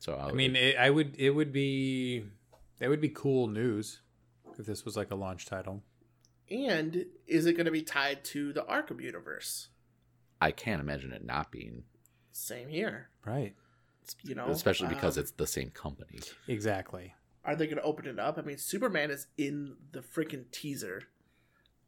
So I'll, I mean, it, I would. It would be. It would be cool news if this was like a launch title. and is it going to be tied to the Arkham universe I can't imagine it not being, same here Right. you know especially because um, it's the same company. Exactly. are they going to open it up? I mean, Superman is in the freaking teaser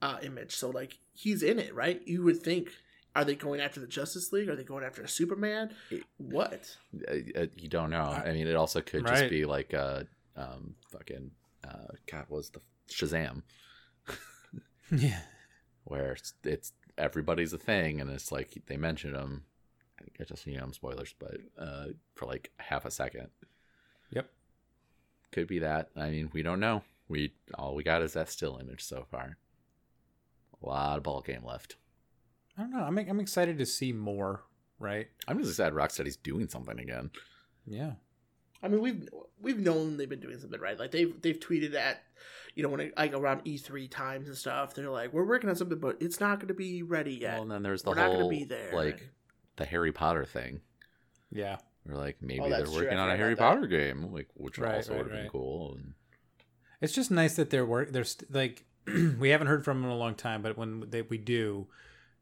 uh, image, so like he's in it, right? You would think Are they going after the Justice League? Are they going after Superman? What? Uh, uh, you don't know. I mean, it also could Right. just be like uh, um, fucking uh, God was the Shazam, <laughs> Yeah. where it's, it's everybody's a thing, and it's like they mention him. I just you know I'm spoilers, but uh, for like half a second, Yep. could be that. I mean, we don't know. We all we got is that still image so far. A lot of ball game left. I don't know. I'm I'm excited to see more. Right. I'm just excited Rocksteady's doing something again. Yeah. I mean, we've we've known they've been doing something right. Like they've they've tweeted at, you know, when it, like around E three times and stuff. They're like, we're working on something, but it's not going to be ready yet. Well, and then there's the we're not going whole to be there. like the Harry Potter thing. Yeah. We're like oh, maybe Oh, they're that's true. working on a Harry about that. Potter game, like which Right, also right, would have been cool. And It's just nice that they're work. They're st- like <clears throat> we haven't heard from them in a long time, but when they, we do,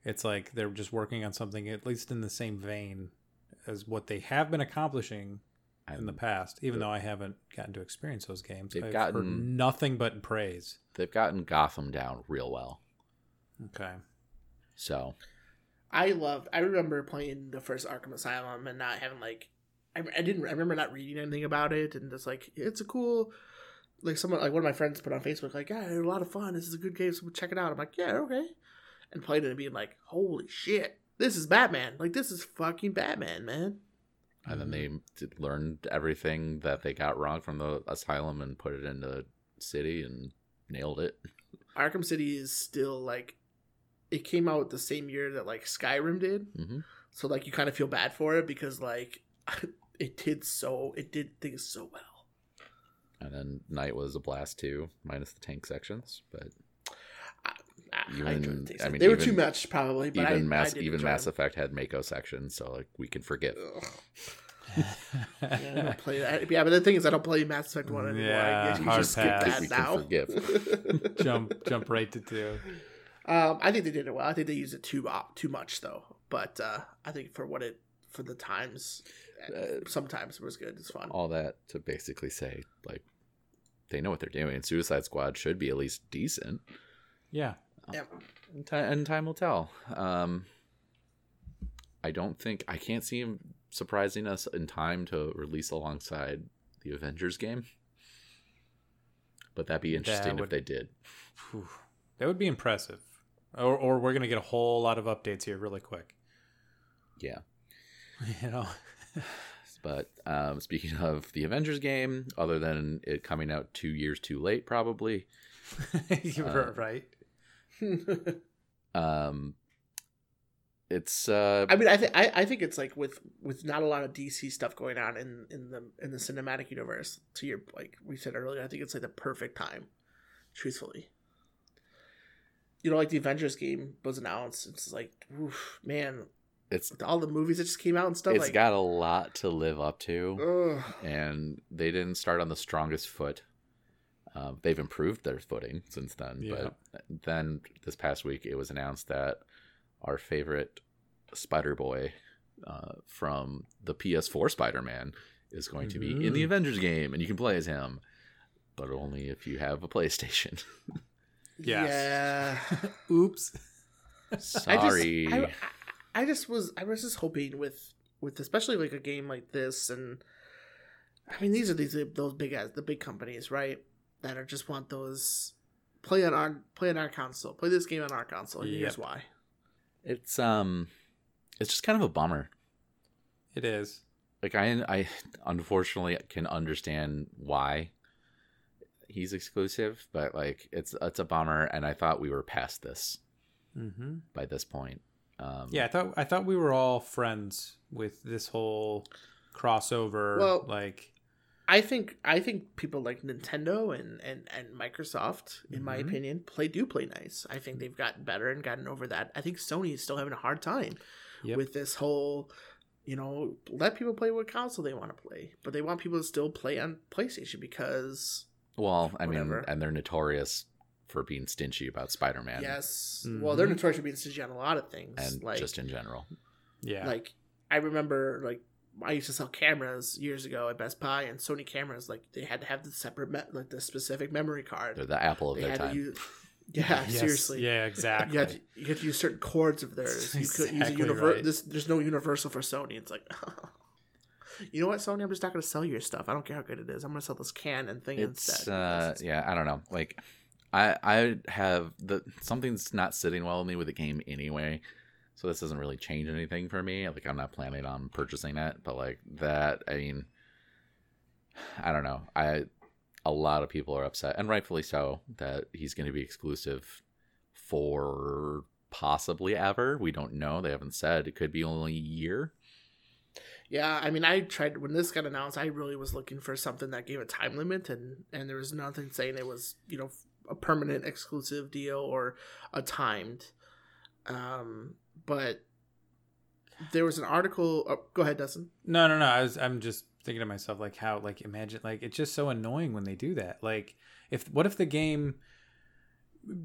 it's like they're just working on something at least in the same vein as what they have been accomplishing in the past. Even though I haven't gotten to experience those games, They've I've gotten- heard nothing but praise. they've gotten Gotham down real well. Okay. So I loved. I remember playing the first Arkham Asylum and not having like, I, I didn't. I remember not reading anything about it and just like it's a cool. Like someone, like one of my friends put on Facebook, like, yeah, it was a lot of fun. This is a good game, so check it out. I'm like, yeah, okay, and played it and being like, holy shit, this is Batman. Like this is fucking Batman, man. And then Mm-hmm. they learned everything that they got wrong from the asylum and put it into city and nailed it. <laughs> Arkham City is still like, it came out the same year that like Skyrim did, hmm so like you kind of feel bad for it because like <laughs> it did so, it did things so well. And then Knight was a blast too, minus the tank sections. But I, I Even- enjoyed things. I mean, they were even- too much probably, but even I, Mass I did even Mass them. Effect had Mako sections, so like we can forgive. <laughs> Yeah, I don't play that. Yeah, but the thing is, I don't play Mass Effect one anymore. Yeah, I guess you hard just skip pass. that We now. forgive. <laughs> jump jump right to two. um, I think they did it well. I think they used it too uh, too much though. But uh, I think for what it for the times, Uh, sometimes it was good. It's fun. All that to basically say like they know what they're doing. Suicide Squad should be at least decent. Yeah. Yeah. And, ti- and time will tell. Um, I don't think I can't see him surprising us in time to release alongside the Avengers game. But that'd be interesting if would- they did. Phew. That would be impressive. Or or we're gonna get a whole lot of updates here really quick. Yeah. <laughs> You know. But um, speaking of the Avengers game, other than it coming out two years too late, probably, <laughs> You're Uh, right. <laughs> um, it's uh, I mean, I think I think it's like with with not a lot of DC stuff going on in in the in the cinematic universe. To your like we said earlier, I think it's like the perfect time. Truthfully, you know, like the Avengers game was announced. It's like, oof, man, it's all the movies that just came out and stuff. it's like, got a lot to live up to. ugh. and they didn't start on the strongest foot. Um, they've improved their footing since then. Yeah. But then this past week, it was announced that our favorite Spider Boy uh, from the PS4 Spider Man is going to be in the Mm. Avengers game, and you can play as him, but only if you have a PlayStation. <laughs> Yes. Yeah. <laughs> Oops. Sorry. I just, I, I just was I was just hoping with with especially like a game like this and I mean these are these those big ass the big companies right that are just want those play on our play on our console play this game on our console and here's why it's um, it's just kind of a bummer. It is. like I I unfortunately can understand why he's exclusive, but like it's it's a bummer and I thought we were past this Mm-hmm. by this point. Um Yeah, I thought I thought we were all friends with this whole crossover. Well- like, I think I think people like Nintendo and and and Microsoft in my Mhm. opinion play do play nice I think they've gotten better and gotten over that I think Sony is still having a hard time Yep. with this whole you know let people play what console they want to play but they want people to still play on playstation because well, I Whatever. mean, and they're notorious for being stingy about Spider-Man yes well they're notorious for being stingy on a lot of things and like just in general. yeah, like i remember like i used to sell cameras years ago at best buy and sony cameras like they had to have the separate me- like the specific memory card They're the apple of they their had time. to use <laughs> Yeah, Yes, seriously. Yeah, exactly. You have, to, you have to use certain cords of theirs. You could use a Exactly univer- right. this, There's no universal for Sony. It's like, <laughs> you know what, Sony? I'm just not going to sell your stuff. I don't care how good it is. I'm going to sell this Canon thing it's instead. uh yeah i don't know like i i have the something's not sitting well with me with the game anyway so this doesn't really change anything for me like i'm not planning on purchasing it but like that i mean i don't know i a lot of people are upset and rightfully so that he's going to be exclusive for possibly ever we don't know they haven't said it could be only a year Yeah, I mean, I tried when this got announced. I really was looking for something that gave a time limit, and and there was nothing saying it was you know a permanent exclusive deal or a timed. Um, but there was an article. Oh, go ahead, Dustin. No, no, no. I was I'm just thinking to myself like how like imagine like it's just so annoying when they do that. Like if what if the game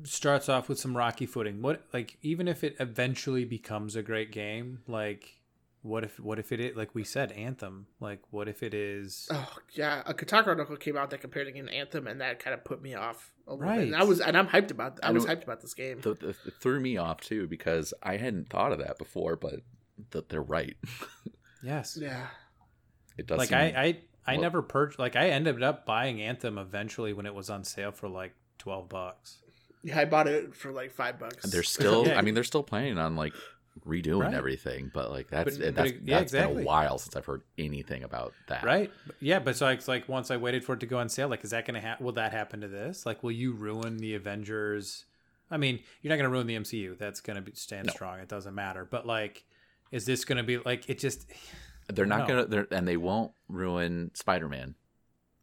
starts off with some rocky footing? What like even if it eventually becomes a great game, like what if what if it is like we said Anthem? Like what if it is Oh yeah, a Kotaku article came out that compared it to Anthem, and that kind of put me off a little bit. And I was, and I'm hyped about. I I was know- hyped about this game. th- th- it threw me off too because i hadn't thought of that before but that they're right <laughs> yes. yeah, it does Like seem- I I I well- never purchased like I ended up buying Anthem eventually when it was on sale for like 12 bucks. yeah. I bought it for like five bucks. they're still Yeah. <laughs> i mean they're still planning on like redoing Right. everything but like that's But- that's, but yeah, that's been exactly. a while since i've heard anything about that Right? Yeah, but so it's like once I waited for it to go on sale, like is that to happen? Will that happen to this? Like will you ruin the Avengers? I mean, you're not to ruin the MCU. That's to be stand No. strong. It doesn't matter. But like is this to be like it just <sighs> they're not No. gonna they're, and they won't ruin spider-man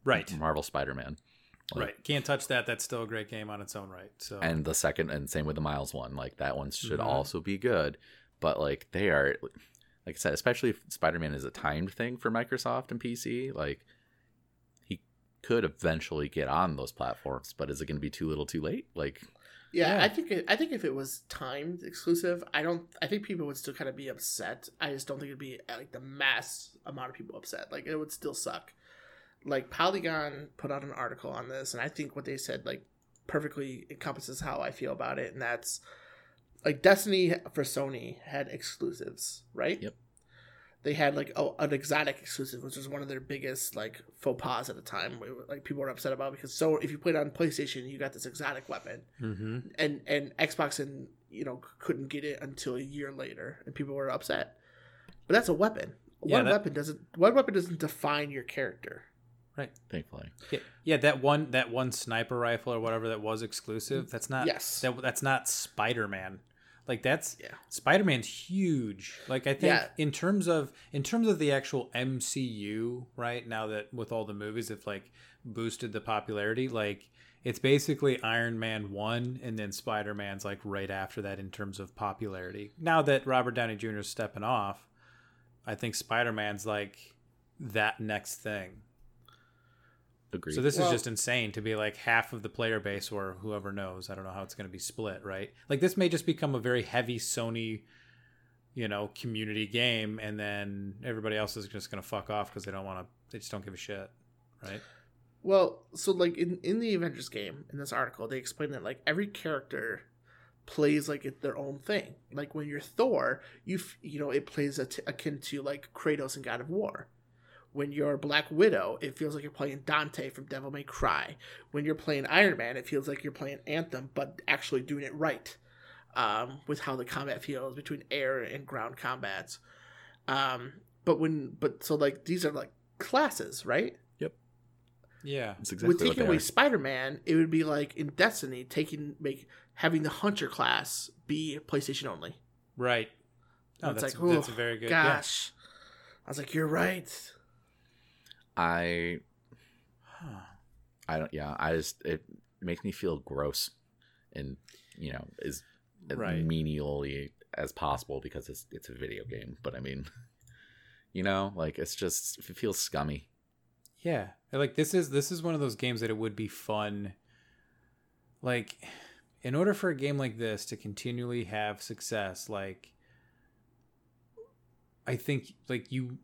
right. marvel spider-man Like, Right. Can't touch that. That's still a great game on its own right. So and the second and same with the miles one like that one should Mhm. also be good but like they are like i said especially if spider-man is a timed thing for microsoft and pc like he could eventually get on those platforms but is it going to be too little too late like Yeah, Yeah. I think I think if it was timed exclusive, I don't. I think people would still kind of be upset. I just don't think it'd be like the mass amount of people upset. Like it would still suck. Like Polygon put out an article on this, and I think what they said like perfectly encompasses how I feel about it, and that's like Destiny for Sony had exclusives, right? Yep. They had like oh, an exotic exclusive, which was one of their biggest like faux pas at the time. Like people were upset about because so if you played on PlayStation, you got this exotic weapon hmm and and Xbox and you know couldn't get it until a year later, and people were upset. But that's a weapon. Yeah, One that- weapon doesn't. One weapon doesn't define your character. Right. Thankfully Yeah, yeah, that one that one sniper rifle or whatever that was exclusive. That's not Yes. That, that's not Spider Man. Like that's Yeah. Spider Man's huge. Like I think Yeah. in terms of in terms of the actual MCU, right now that with all the movies have like boosted the popularity, like it's basically Iron Man one and then Spider Man's like right after that in terms of popularity. Now that Robert Downey Jr. is stepping off, I think Spider Man's like that next thing. Agreed So this Well- is just insane to be like half of the player base or whoever knows. I don't know how it's going to be split, right? Like this may just become a very heavy Sony, you know, community game and then everybody else is just going to fuck off because they don't want to they just don't give a shit, right? Well, so like in in the Avengers game in this article, they explain that like every character plays like it their own thing. Like when you're Thor, you f- you know it plays at- akin to like Kratos in God of War. When you're Black Widow, it feels like you're playing Dante from Devil May Cry. When you're playing Iron Man, it feels like you're playing Anthem, but actually doing it right, um, with how the combat feels between air and ground combats. Um, but when but so like these are like classes, right? Yep. Yeah. it's exactly with what taking they away. Spider-Man, it would be like in Destiny taking make having the Hunter class be PlayStation only. Right. Oh, that's, like, that's oh, very good. yeah. Gosh, I was like, you're right. I Huh. i don't yeah i just it makes me feel gross and you know as, as Right. menially as possible because it's it's a video game but i mean <laughs> you know like it's just it feels scummy Yeah. Like this is this is one of those games that it would be fun like in order for a game like this to continually have success like I think like you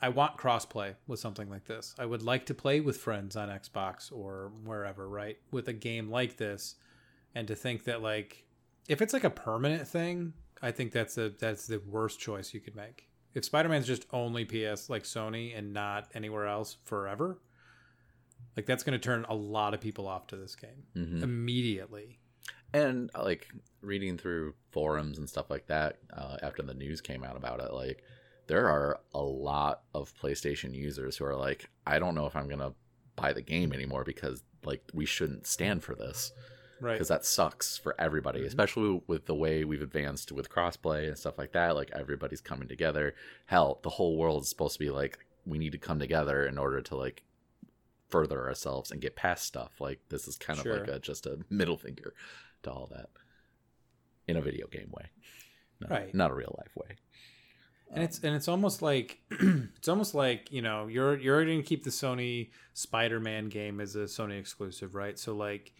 I want crossplay with something like this. I would like to play with friends on Xbox or wherever, right? With a game like this and to think that like if it's like a permanent thing, I think that's a that's the worst choice you could make. If Spider-Man's just only PS like Sony and not anywhere else forever, like that's going to turn a lot of people off to this game Mhm. immediately. and like reading through forums and stuff like that uh, after the news came out about it like there are a lot of playstation users who are like i don't know if i'm gonna buy the game anymore because like we shouldn't stand for this Right. because that sucks for everybody Mhm. especially with the way we've advanced with crossplay and stuff like that like everybody's coming together hell the whole world is supposed to be like we need to come together in order to like further ourselves and get past stuff like this is kind Sure. of like a just a <laughs> middle finger to all that in a video game way not, Right. not a real life way and it's and it's almost like <clears throat> it's almost like you know you're you're going to keep the Sony Spider-Man game as a Sony exclusive, right? So like,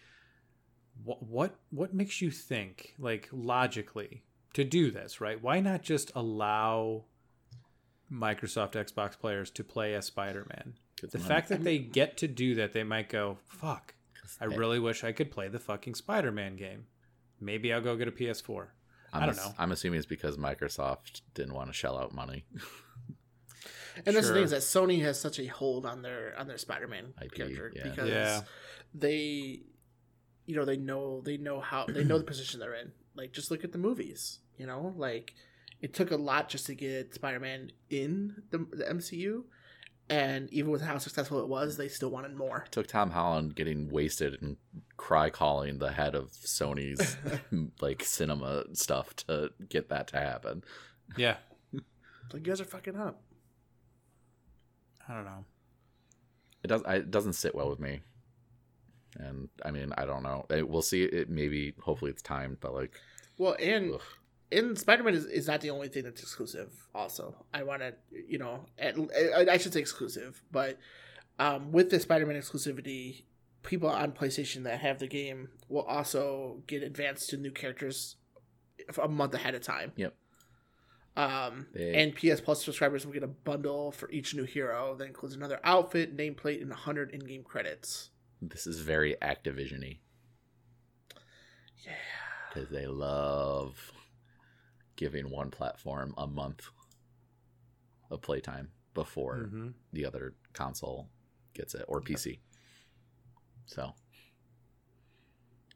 what what what makes you think like logically to do this, right? Why not just allow Microsoft Xbox players to play as Spider-Man? The fact that they get to do that, they might go, "Fuck, I really wish I could play the fucking Spider-Man game. Maybe I'll go get a PS4." I'm I don't ass- know. i'm assuming it's because microsoft didn't want to shell out money <laughs> And that's the thing is that Sony has such a hold on their on their Spider-Man IP, character yeah. because Yeah. they, you know, they know they know how they know the <clears throat> position they're in. Like just look at the movies. You know, like it took a lot just to get Spider-Man in the, the MCU, and even with how successful it was, they still wanted more. took Tom Holland getting wasted and cry calling the head of Sony's <laughs> like cinema stuff to get that to happen. Yeah, Like you guys are fucking up. I don't know. It does. I, it doesn't sit well with me. And I mean, I don't know. It, we'll see. It maybe. Hopefully, it's timed. But like, Well, and ugh. And Spider-Man is, is not the only thing that's exclusive. Also, I want to, you know, at, I, I should say exclusive, but um, with the Spider-Man exclusivity, people on PlayStation that have the game will also get advanced to new characters a month ahead of time. Yep. Um, They- and PS Plus subscribers will get a bundle for each new hero that includes another outfit, nameplate, and 100 in-game credits. this is very Activision-y Yeah. because they love giving one platform a month of playtime before Mhm. the other console gets it or PC. So,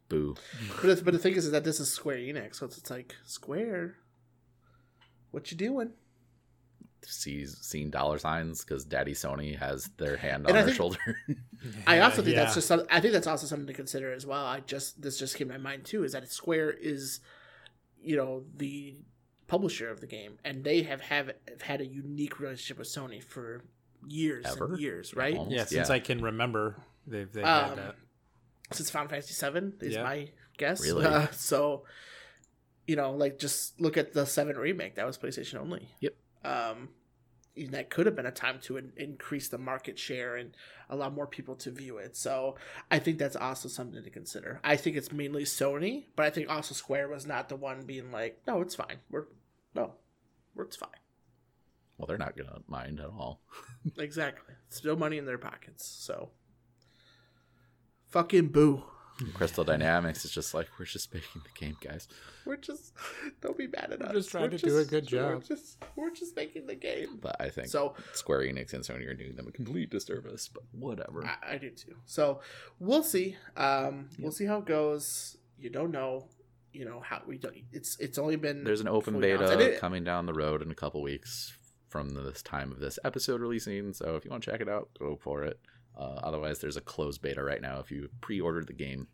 boo. But, but the thing is, is that this is Square Enix, so it's, it's like Square. What you doing? sees seeing dollar signs because Daddy Sony has their hand on I their think- shoulder. <laughs> <laughs> I also think Yeah. that's just some, I think that's also something to consider as well. I just this just came to my mind too is that Square is, you know, the publisher of the game, and they have have, have had a unique relationship with Sony for years Ever? and years, right? Almost, yeah, since yeah. I can remember, they've, they've Um, had that. Since Final Fantasy Seven is Yeah. my guess. Really? Uh, <laughs> so, you know, like just look at the Seven remake that was PlayStation only. Yep. Um, and that could have been a time to in- increase the market share and allow more people to view it. So I think that's also something to consider. I think it's mainly Sony, but I think also Square was not the one being like, "No, it's fine. We're no, we're it's fine." well, they're not gonna mind at all. exactly. Still money in their pockets. So fucking boo. Crystal Dynamics is just like we're just making the game, guys. We're just don't be mad at We're us. just trying We're to do a just- good We're job. just we're just making the game. But I think So Square Enix and Sony are doing them a complete disservice. But whatever. I, I do too. So we'll see. Um, we'll see how it goes. You don't know. You know how we don't. It's it's only been There's an open beta it- coming down the road in a couple weeks from this time of this episode releasing. So if you want to check it out, go for it. Uh, otherwise, there's a closed beta right now if you pre-ordered the game.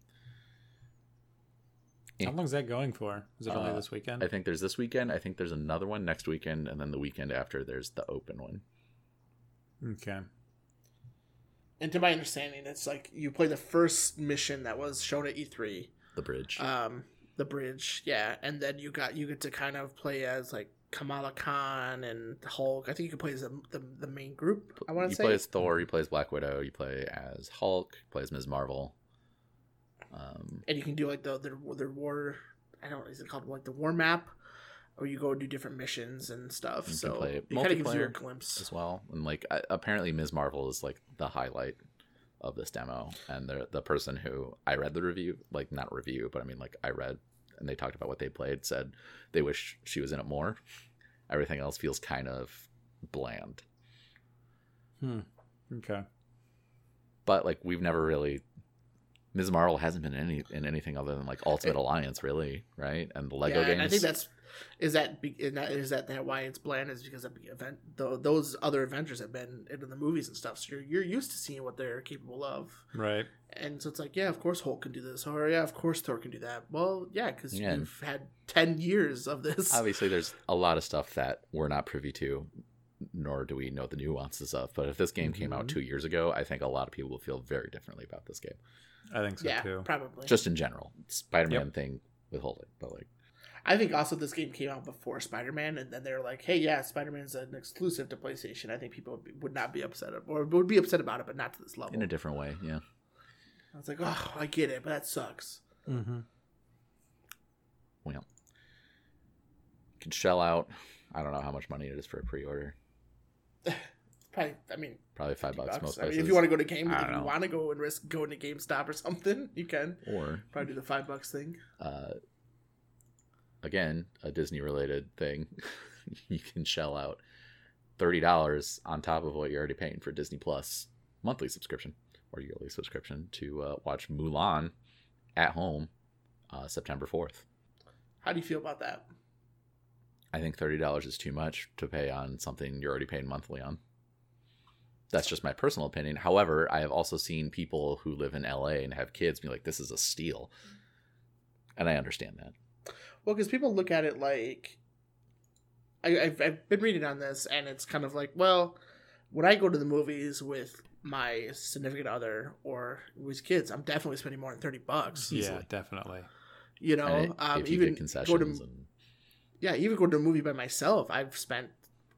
How long is that going for? Is it only Uh, this weekend? I think there's this weekend. I think there's another one next weekend, and then the weekend after there's the open one. okay. And to my understanding, it's like you play the first mission that was shown at E3, The bridge. um, the bridge, yeah, and then you got you get to kind of play as like Kamala Khan and Hulk. I think you can play as the the, the main group. I want to say you play as Thor. You play as Black Widow. You play as Hulk. You play as Ms. Marvel. Um, and you can do like the the, the war. I don't is it called like the war map, or you go do different missions and stuff. You can so play it kind of gives you a multiplayer glimpse. as well, and like uh, apparently Ms. Marvel is like the highlight of this demo, and the the person who I read the review, like not review, but I mean like I read, and they talked about what they played, said they wish she was in it more. Everything else feels kind of bland. Hmm. Okay. But like we've never really Ms. Marvel hasn't been in any in anything other than like Ultimate Alliance, really, right? And the Lego yeah, games. and I think that's is that be- is that is that, that why it's bland is because of the event th- those other Avengers have been in the movies and stuff. So you're you're used to seeing what they're capable of, Right. and so it's like, yeah, of course Hulk can do this, or yeah, of course Thor can do that. Well, yeah, because Yeah. you've had ten years of this. obviously there's <laughs> a lot of stuff that we're not privy to nor do we know the nuances of but if this game mm-hmm. came out two years ago i think a lot of people will feel very differently about this game I think so yeah, too. probably. just in general spider-man thing with holding but like I think also this game came out before Spider Man, and then they're like, hey, yeah, Spider Man's an exclusive to PlayStation. I think people would, be, would not be upset, or would be upset about it, but not to this level. in a different way yeah I was like, oh, I get it, but that sucks. Mm-hmm. well you can shell out i don't know how much money it is for a pre-order <laughs> Probably, I mean, probably five 50 bucks, bucks. most I mean, if you want to go to game, if don't you want to go and risk going to GameStop or <laughs> something, you can or probably do the five bucks thing. uh, again a disney related thing <laughs> you can shell out $30 on top of what you're already paying for disney plus monthly subscription or yearly subscription to uh, watch mulan at home uh, september 4th How do you feel about that? i think $30 is too much to pay on something you're already paying monthly on that's just my personal opinion however i have also seen people who live in la and have kids be like this is a steal and i understand that Well, because people look at it like I, I've, I've been reading on this, and it's kind of like, well, when I go to the movies with my significant other or with kids, I'm definitely spending more than thirty bucks. Yeah, definitely. You know, And um, if you even get concessions go to and yeah, even going to a movie by myself, I've spent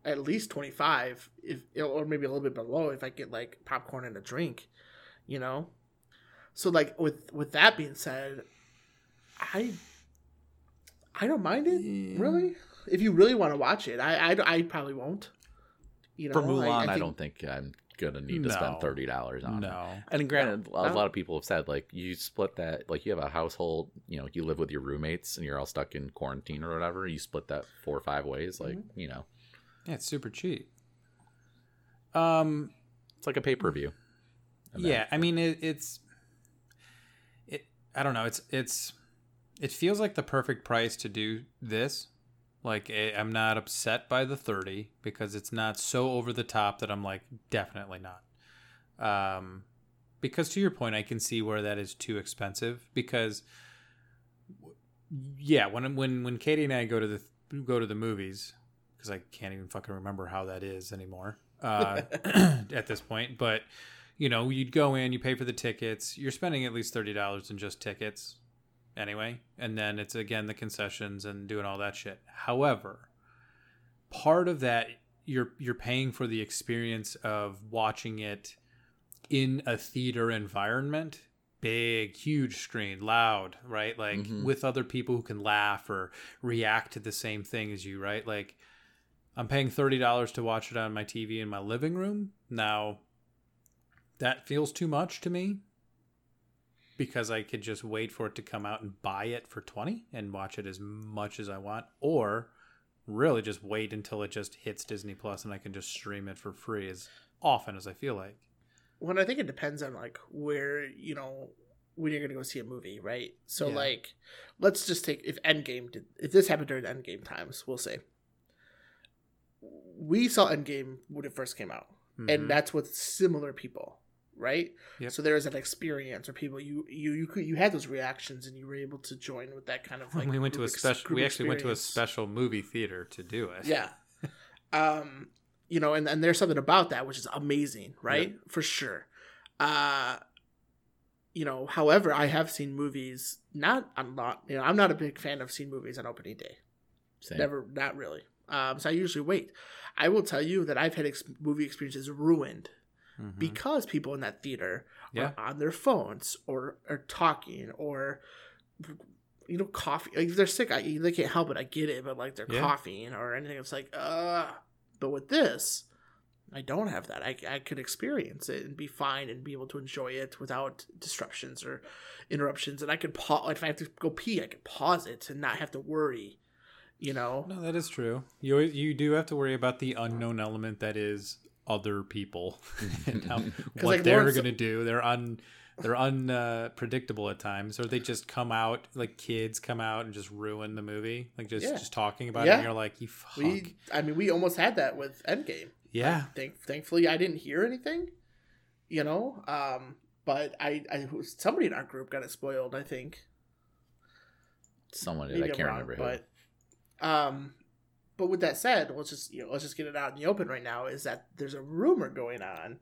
at least twenty five, if or maybe a little bit below if I get like popcorn and a drink, you know. So like with with that being said, I I don't mind it Yeah. really. If you really want to watch it, I I, I probably won't. You know, for Mulan, I, think- don't think I'm gonna need to No. spend thirty dollars on it. No. And granted, a lot of people have said like you split that, like you have a household, you know, you live with your roommates and you're all stuck in quarantine or whatever. You split that four or five ways, like Mm-hmm. you know, Yeah, it's super cheap. Um. it's like a pay per view. yeah, I mean it, it's it. I don't know. It's it's it feels like the perfect price to do this. Like eh, I'm not upset by the thirty because it's not so over the top that I'm like definitely not. Um, because to your point, I can see where that is too expensive. Because yeah, when when when Katie and I go to the go to the movies, because I can't even fucking remember how that is anymore <laughs> uh, <clears throat> at this point. But you know, you'd go in, you pay for the tickets. You're spending at least thirty dollars in just tickets, anyway, and then it's again the concessions and doing all that shit. However, part of that you're you're paying for the experience of watching it in a theater environment big huge screen loud right like Mhm. with other people who can laugh or react to the same thing as you right like i'm paying $30 to watch it on my tv in my living room now that feels too much to me because i could just wait for it to come out and buy it for 20 and watch it as much as i want or really just wait until it just hits disney plus and i can just stream it for free as often as i feel like when I think it depends on like where you know when you're gonna go see a movie, right? So Yeah. like, let's just take if Endgame did if this happened during Endgame times, we'll say we saw Endgame when it first came out, Mhm. and that's with similar people, right? Yep. So there was an experience where people you you you could you had those reactions and you were able to join with that kind of like <laughs> we went to a special. We actually went to a special movie theater to do it. Yeah. <laughs> um, you know, and, and there's something about that which is amazing, right? For sure. Uh you know, however, I have seen movies not I'm not you know, I'm not a big fan of seeing movies on opening day. Same. Never not really. Um so I usually wait. I will tell you that I've had ex- movie experiences ruined Mhm. because people in that theater Yeah. are on their phones or are talking or you know coughing. like if they're sick I, they can't help it i get it but like they're Yeah. coughing or anything it's like uh but with this I don't have that. I, I could experience it and be fine and be able to enjoy it without disruptions or interruptions. And I could pause if I have to go pee, I could pause it and not have to worry. You know, No, that is true. You you do have to worry about the unknown element that is other people <laughs> and how, what like, they're Lawrence- going to do. They're un they're unpredictable at times, or they just come out like kids come out and just ruin the movie, like just Yeah. just talking about it. And you're like, you fuck. we. I mean, we almost had that with Endgame. yeah, Thank, thankfully, I didn't hear anything. You know, um, but I, I somebody in our group got it spoiled. I think. Someone did. Maybe I can't wrong, remember who. but um, but with that said, let's just you know let's just get it out in the open right now. Is that there's a rumor going on,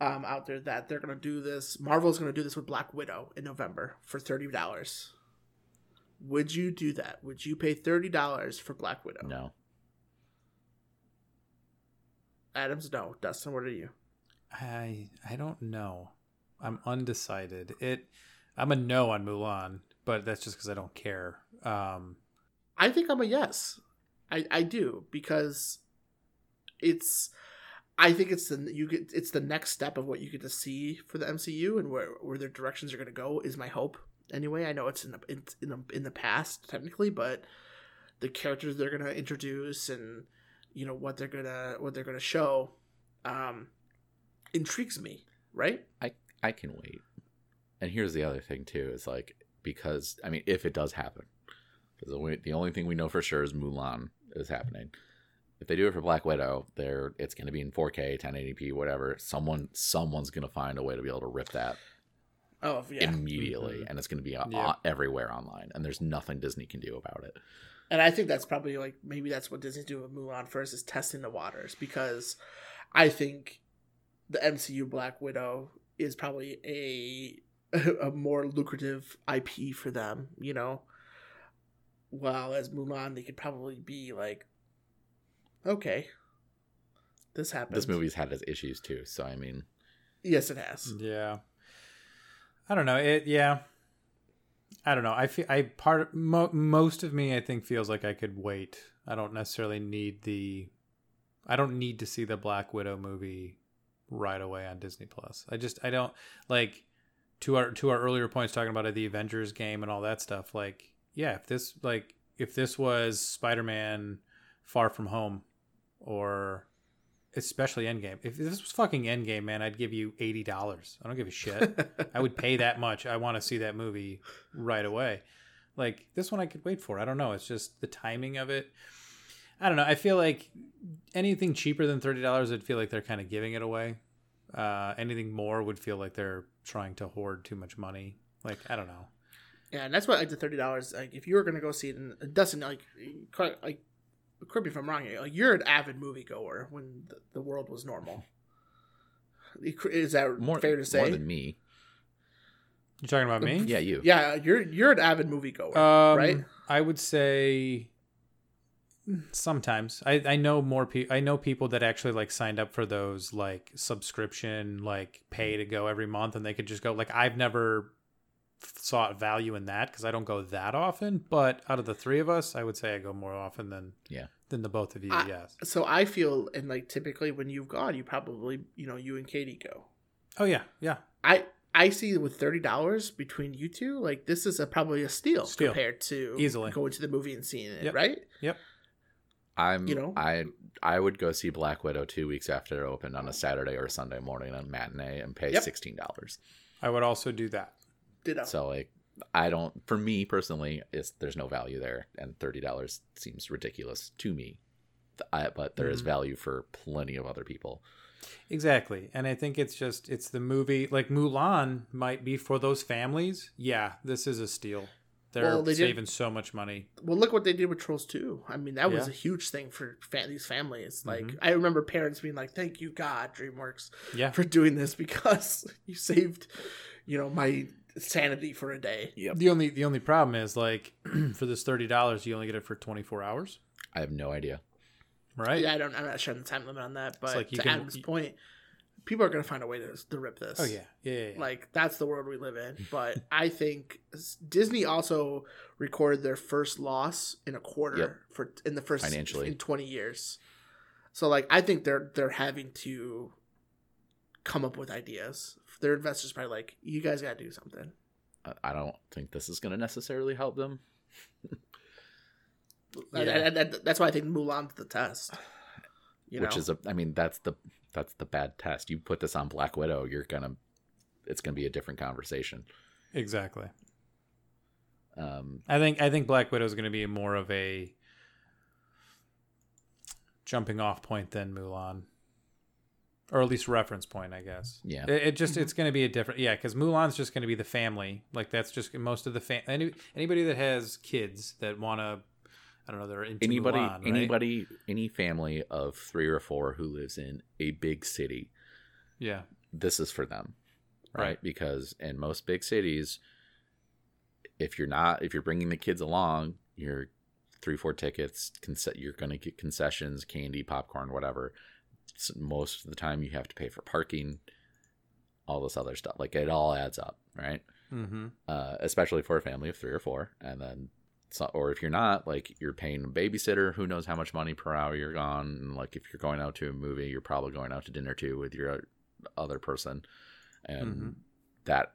um, out there that they're gonna do this. Marvel's gonna do this with Black Widow in November for thirty dollars. Would you do that? Would you pay thirty dollars for Black Widow? No. Adams, no. Dustin, what are you? I I don't know. I'm undecided. It I'm a no on Mulan, but that's just because I don't care. Um, I think I'm a yes. I I do because it's I think it's the you get it's the next step of what you get to see for the MCU and where where their directions are going to go is my hope. Anyway, I know it's in the in the, in the past technically, but the characters they're going to introduce and you know what they're going to what they're going to show um intrigues me, right? I I can wait. And here's the other thing too: is like because I mean, if it does happen, because the only, the only thing we know for sure is Mulan is happening. If they do it for Black Widow, there it's going to be in 4K, 1080p, whatever. Someone someone's going to find a way to be able to rip that Oh, yeah. immediately, Mhm. and it's going to be uh, Yeah. everywhere online. And there's nothing Disney can do about it. And I think that's probably like maybe that's what Disney's doing with Mulan first is testing the waters because I think the MCU Black Widow is probably a <laughs> a more lucrative IP for them, you know. While as Mulan, they could probably be like, okay, this happened. This movie's had its issues too, so I mean, yes, it has. Yeah. I don't know. It yeah. I don't know. I feel I part mo- most of me I think feels like I could wait. I don't necessarily need the I don't need to see the Black Widow movie right away on Disney Plus. I just I don't like to our to our earlier points talking about the Avengers game and all that stuff like yeah, if this like if this was Spider-Man Far From Home or especially Endgame. If this was fucking Endgame, man, I'd give you eighty dollars. I don't give a shit. <laughs> I would pay that much. I want to see that movie right away. Like this one, I could wait for. I don't know. It's just the timing of it. I don't know. I feel like anything cheaper than thirty dollars, I'd feel like they're kind of giving it away. Uh, anything more would feel like they're trying to hoard too much money. Like I don't know. Yeah, and that's why like the thirty dollars. Like if you were gonna go see it, and Dustin, like, correct- like, correct me if I'm wrong. here, Like you're an avid moviegoer when the, the world was normal. Is that more fair to say? more than me. You're talking about me? Yeah, you. Yeah, you're you're an avid moviegoer, Um, right? I would say sometimes. I I know more people. I know people that actually like signed up for those like subscription, like pay to go every month, and they could just go. Like I've never sought value in that because I don't go that often. But out of the three of us, I would say I go more often than Yeah. than the both of you. I- yes. So I feel, and like typically when you've gone, you probably you know you and Katie go. Oh yeah, yeah. I I see with thirty dollars between you two, like this is a, probably a steal, Steal. compared to Easily. going to the movie and seeing it, Yep. right? Yep. I'm You know? I I would go see Black Widow two weeks after it opened on a Saturday or Sunday morning on matinee and pay Yep. sixteen dollars. I would also do that. Did I? So like I don't for me personally, it's there's no value there and thirty dollars seems ridiculous to me. I, but there is Mhm. value for plenty of other people. Exactly. And I think it's just it's the movie like Mulan might be for those families. Yeah, this is a steal. They're Well, they did- saving so much money. Well, look what they did with Trolls 2. I mean, that was a huge thing for fa- these families. Like, Mhm. I remember parents being like, "Thank you, God, DreamWorks, Yeah. for doing this because <laughs> you saved, you know, my sanity for a day." Yep. The only the only problem is like <clears throat> for this thirty dollars you only get it for twenty four hours. I have no idea. Right? Yeah, I don't. I'm not sure the time limit on that, but like you to can- Adam's point, people are gonna find a way to, to rip this. Oh yeah. Yeah, yeah, yeah. Like that's the world we live in. <laughs> But I think Disney also recorded their first loss in a quarter Yep. for in the first Financially. in 20 years. So like I think they're they're having to come up with ideas. Their investors probably like, you guys got to do something. I- I don't think this is going to necessarily help them. And- Yeah. and- and that's why I think Mulan's the test. You which know? is a I mean that's the that's the bad test. You put this on Black Widow, you're gonna it's gonna be a different conversation. Exactly. Um, I think I think Black Widow is going to be more of a jumping off point than Mulan, or at least reference point, I guess. yeah, It, it just mm-hmm. it's going to be a different yeah because Mulan's just going to be the family like that's just most of the fam any, anybody that has kids that want to I don't know they're into anybody Mulan, right? anybody any family of three or four who lives in a big city, yeah this is for them, right? Right. Because in most big cities, if you're not if you're bringing the kids along, you're three four tickets. Conce- you're gonna get concessions, candy, popcorn, whatever. Most of the time, you have to pay for parking, all this other stuff. Like it all adds up, right? mm-hmm. uh, especially for a family of three or four. And then, so, or if you're not, like you're paying a babysitter, who knows how much money per hour you're gone. And like if you're going out to a movie, you're probably going out to dinner too with your other person, and Mhm. that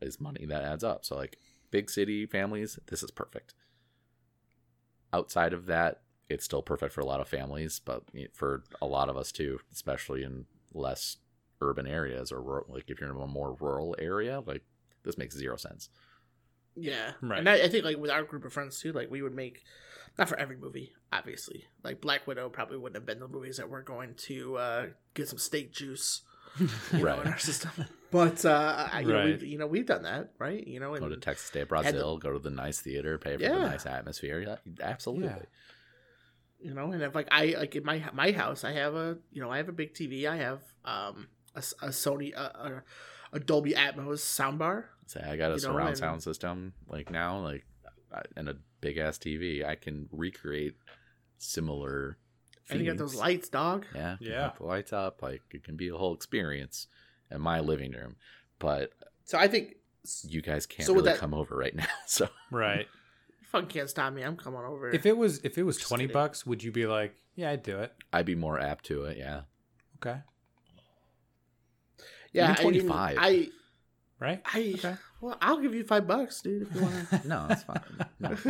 is money that adds up. So like big city families, this is perfect. Outside of that, it's still perfect for a lot of families, but for a lot of us too, especially in less urban areas or rural, like if you're in a more rural area, like this makes zero sense. Yeah, Right. And I, I think like with our group of friends too, like we would make not for every movie, obviously. Like Black Widow probably wouldn't have been the movies that we're going to uh, get some steak juice, you know, <laughs> Right. in our system. But uh, I- you know, we've, you know, we've done that, right? You know, and Go to Texas de Brazil, go to the nice theater, pay for Yeah. the nice atmosphere. Yeah, absolutely. Yeah. You know, and if like I like in my my house, I have a you know I have a big TV. I have um a, s- a Sony a, a, a Dolby Atmos soundbar. Say I got a You know, surround and- sound system like now, like I- and a big ass TV. I can recreate similar. And you got those lights, dog. Yeah, Yeah. yeah. The lights up, like it can be a whole experience in my living room. But So I think you guys can't So really that- come over right now. <laughs> So right you fucking can't stop me. I'm coming over. if it was if it was Just 20 kidding. bucks would you be like yeah I'd do it I'd be more apt to it. Yeah, okay yeah, even I mean, 25. I right I Okay. well, I'll give you five bucks, dude, if you want. <laughs> no, that's fine. No, <laughs>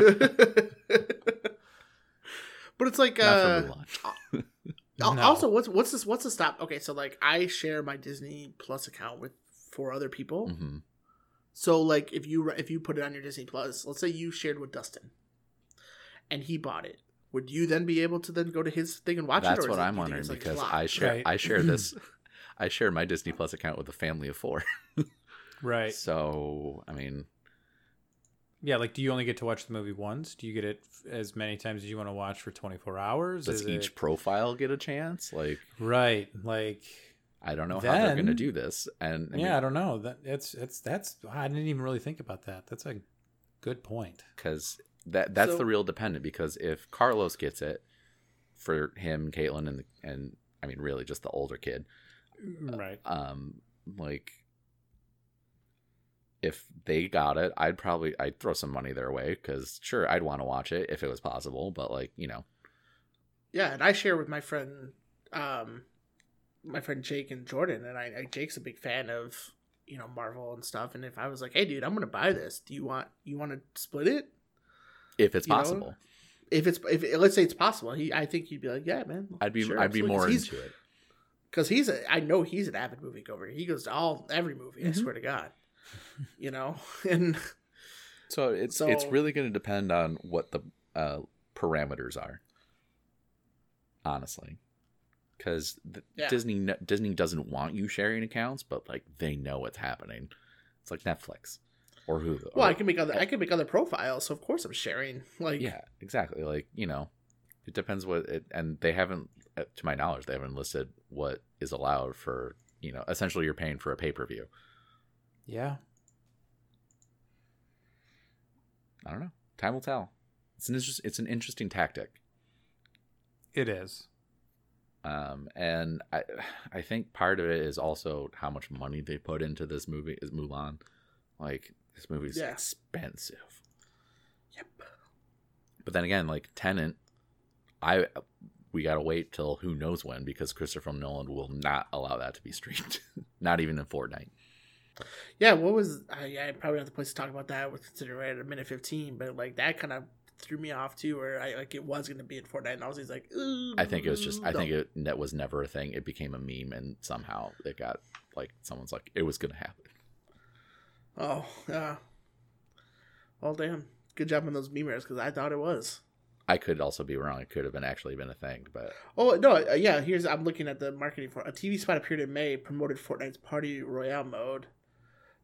but it's like not uh, for <laughs> No. also what's what's this what's the stop? Okay, so like I share my Disney Plus account with four other people. hmm So like if you if you put it on your Disney Plus, let's say you shared with Dustin, and he bought it, would you then be able to then go to his thing and watch it? That's what I'm wondering like, because? I share Right. I share this <laughs> I share my Disney Plus account with a family of four. right So I mean, yeah like do you only get to watch the movie once do you get it as many times as you want to watch for 24 hours does Is each it- profile get a chance? Like right like I don't know how they're going to do this. And I yeah i don't know that it's it's that's i didn't even really think about that that's a good point because that that's So- the real dependent. Because if Carlos gets it for him, Caitlin, and and I mean really just the older kid, right um, like if they got it, I'd probably I'd throw some money their way because sure I'd want to watch it if it was possible, but like you know Yeah, and I share with my friend, um, my friend Jake and Jordan, and I, I Jake's a big fan of you know Marvel and stuff. And if I was like, hey, dude, I'm gonna buy this, do you want you want to split it? if it's You know? possible. If it's if let's say it's possible, he I think he'd be like, yeah, man, I'd be sure, I'd be absolutely." more 'Cause he's, into it. because he's a I know he's an avid moviegoer. He goes to all every movie. I Mhm. swear to God, you know, <laughs> and So it's it's really going to depend on what the uh, parameters are, honestly, because Yeah. Disney Disney doesn't want you sharing accounts, but like they know what's happening. It's like Netflix or Hulu. well, or- I can make other I can make other profiles, so of course I'm sharing. Like, yeah, exactly. Like you know, it depends what it, and they haven't, uh, to my knowledge, they haven't listed what is allowed for. You know, essentially, you're paying for a pay per view. yeah I don't know. Time will tell. It's an interest, it's an interesting tactic. it is um, and I <sighs> I think part of it is also how much money they put into this movie is Mulan. Like this movie's Yeah. expensive. Yep. But then again, like Tenet, I we gotta wait till who knows when because Christopher Nolan will not allow that to be streamed, <laughs> not even in Fortnite. Yeah, what was I, I probably not the place to talk about that with considering right at a minute fifteen, but like that kind of threw me off too, where I like it was gonna be in Fortnite, and I was just like, I think it was just I think it that was never a thing. It became a meme, and somehow it got like someone's like it was gonna happen. Oh yeah. Well, damn. Good job on those memers because I thought it was. I could also be wrong. It could have been actually been a thing, but Oh no, uh, yeah. Here's I'm looking at the marketing for a TV spot appeared in May, promoted Fortnite's Party Royale mode.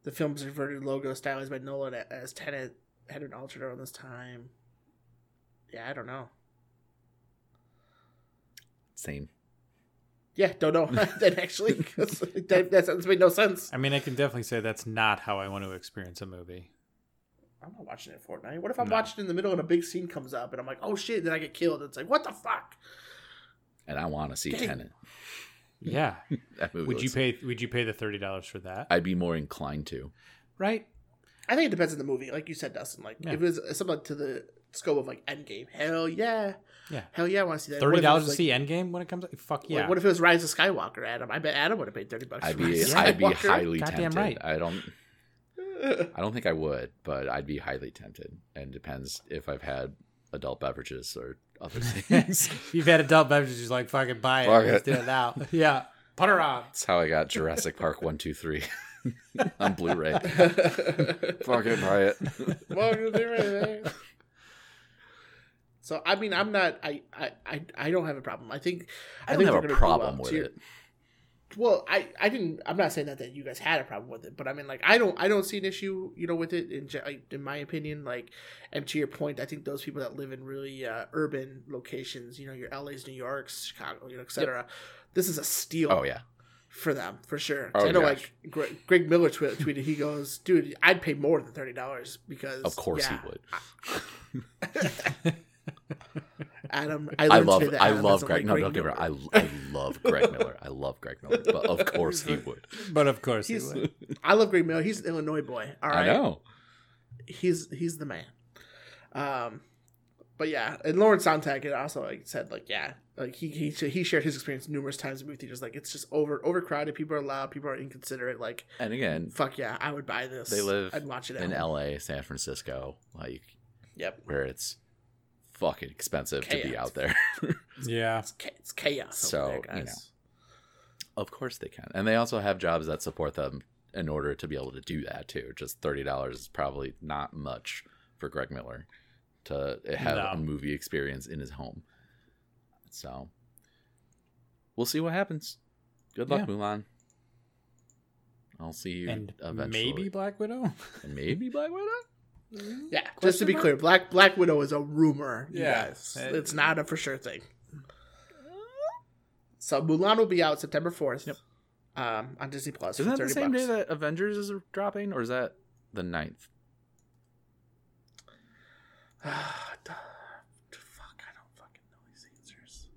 The film's reverted logo stylized by Nolan as Tenet had an altered around this time. Yeah, I don't know. same. Yeah, don't know. <laughs> then actually, <laughs> 'cause that, that sentence made no sense. I mean, I can definitely say that's not how I want to experience a movie. I'm not watching it in Fortnite. What if I'm No. watching it in the middle and a big scene comes up and I'm like, oh shit, then I get killed. It's like, what the fuck? And I want to see Dang. Tenet. Yeah. <laughs> That movie would you looks- pay? Would you pay the thirty dollars for that? I'd be more inclined to. right. I think it depends on the movie, like you said, Dustin. Like Yeah. if it was something to the scope of like Endgame, hell yeah, Yeah. hell yeah, I want to see that. Thirty What if it dollars to like- see Endgame when it comes. out? Fuck like, yeah. what if it was Rise of Skywalker, Adam? I bet Adam would have paid thirty bucks. I'd for be Rise I'd be highly Goddamn tempted. right. I don't <laughs> I don't think I would, but I'd be highly tempted. And depends if I've had adult beverages or other <laughs> things. <laughs> You've had adult beverages, just like fucking buy it. Fuck Let's it. do it now. yeah. Put her on. That's how I got Jurassic Park one, two, three on Blu-ray. Fucking buy it. Welcome to the radio. So I mean, I'm not. I I I, I don't have a problem. I think I don't think have a problem up with it. Well, I I didn't. I'm not saying that that you guys had a problem with it, but I mean, like, I don't I don't see an issue, you know, with it in in my opinion. Like, and to your point, I think those people that live in really uh, urban locations, you know, your LA's, New York's, Chicago, you know, etc. This is a steal. Oh yeah. for them for sure. Oh, I know, gosh. like Greg, Greg Miller twe- tweeted, he goes, "Dude, I'd pay more than thirty dollars because Of course yeah, he would. <laughs> <laughs> <laughs> Adam, I, I love today I Adam love Greg. like No, Greg don't get me wrong. I, I love Greg Miller. I love Greg Miller, <laughs> but of course he would. But of course, he would. I love Greg Miller. He's an Illinois boy. All right, I know. he's he's the man. Um, but yeah, and Lawrence Sonntag had also like said like yeah, like he he he shared his experience numerous times in movie theaters. Like it's just over overcrowded. People are loud. People are inconsiderate. Like And again, fuck yeah, I would buy this. they live I'd watch it in home. L.A., San Francisco, like Yep, where it's fucking expensive to be out there. <laughs> Yeah. it's, cha- it's chaos. So, over there, you guys. Of course they can. And they also have jobs that support them in order to be able to do that too. Just $30 is probably not much for Greg Miller to have No. a movie experience in his home. So we'll see what happens. Good luck, Yeah. Mulan. I'll see you And eventually. maybe Black Widow. And maybe Black Widow? <laughs> Yeah, just to be mark? clear, Black Black Widow is a rumor. You Yeah. guys. Uh, it's not a for sure thing. So Mulan will be out September fourth. Yep. Um, on Disney Plus. Isn't for that the same bucks. day that Avengers is dropping, or is that the 9th? <sighs> Fuck, I don't fucking know these answers.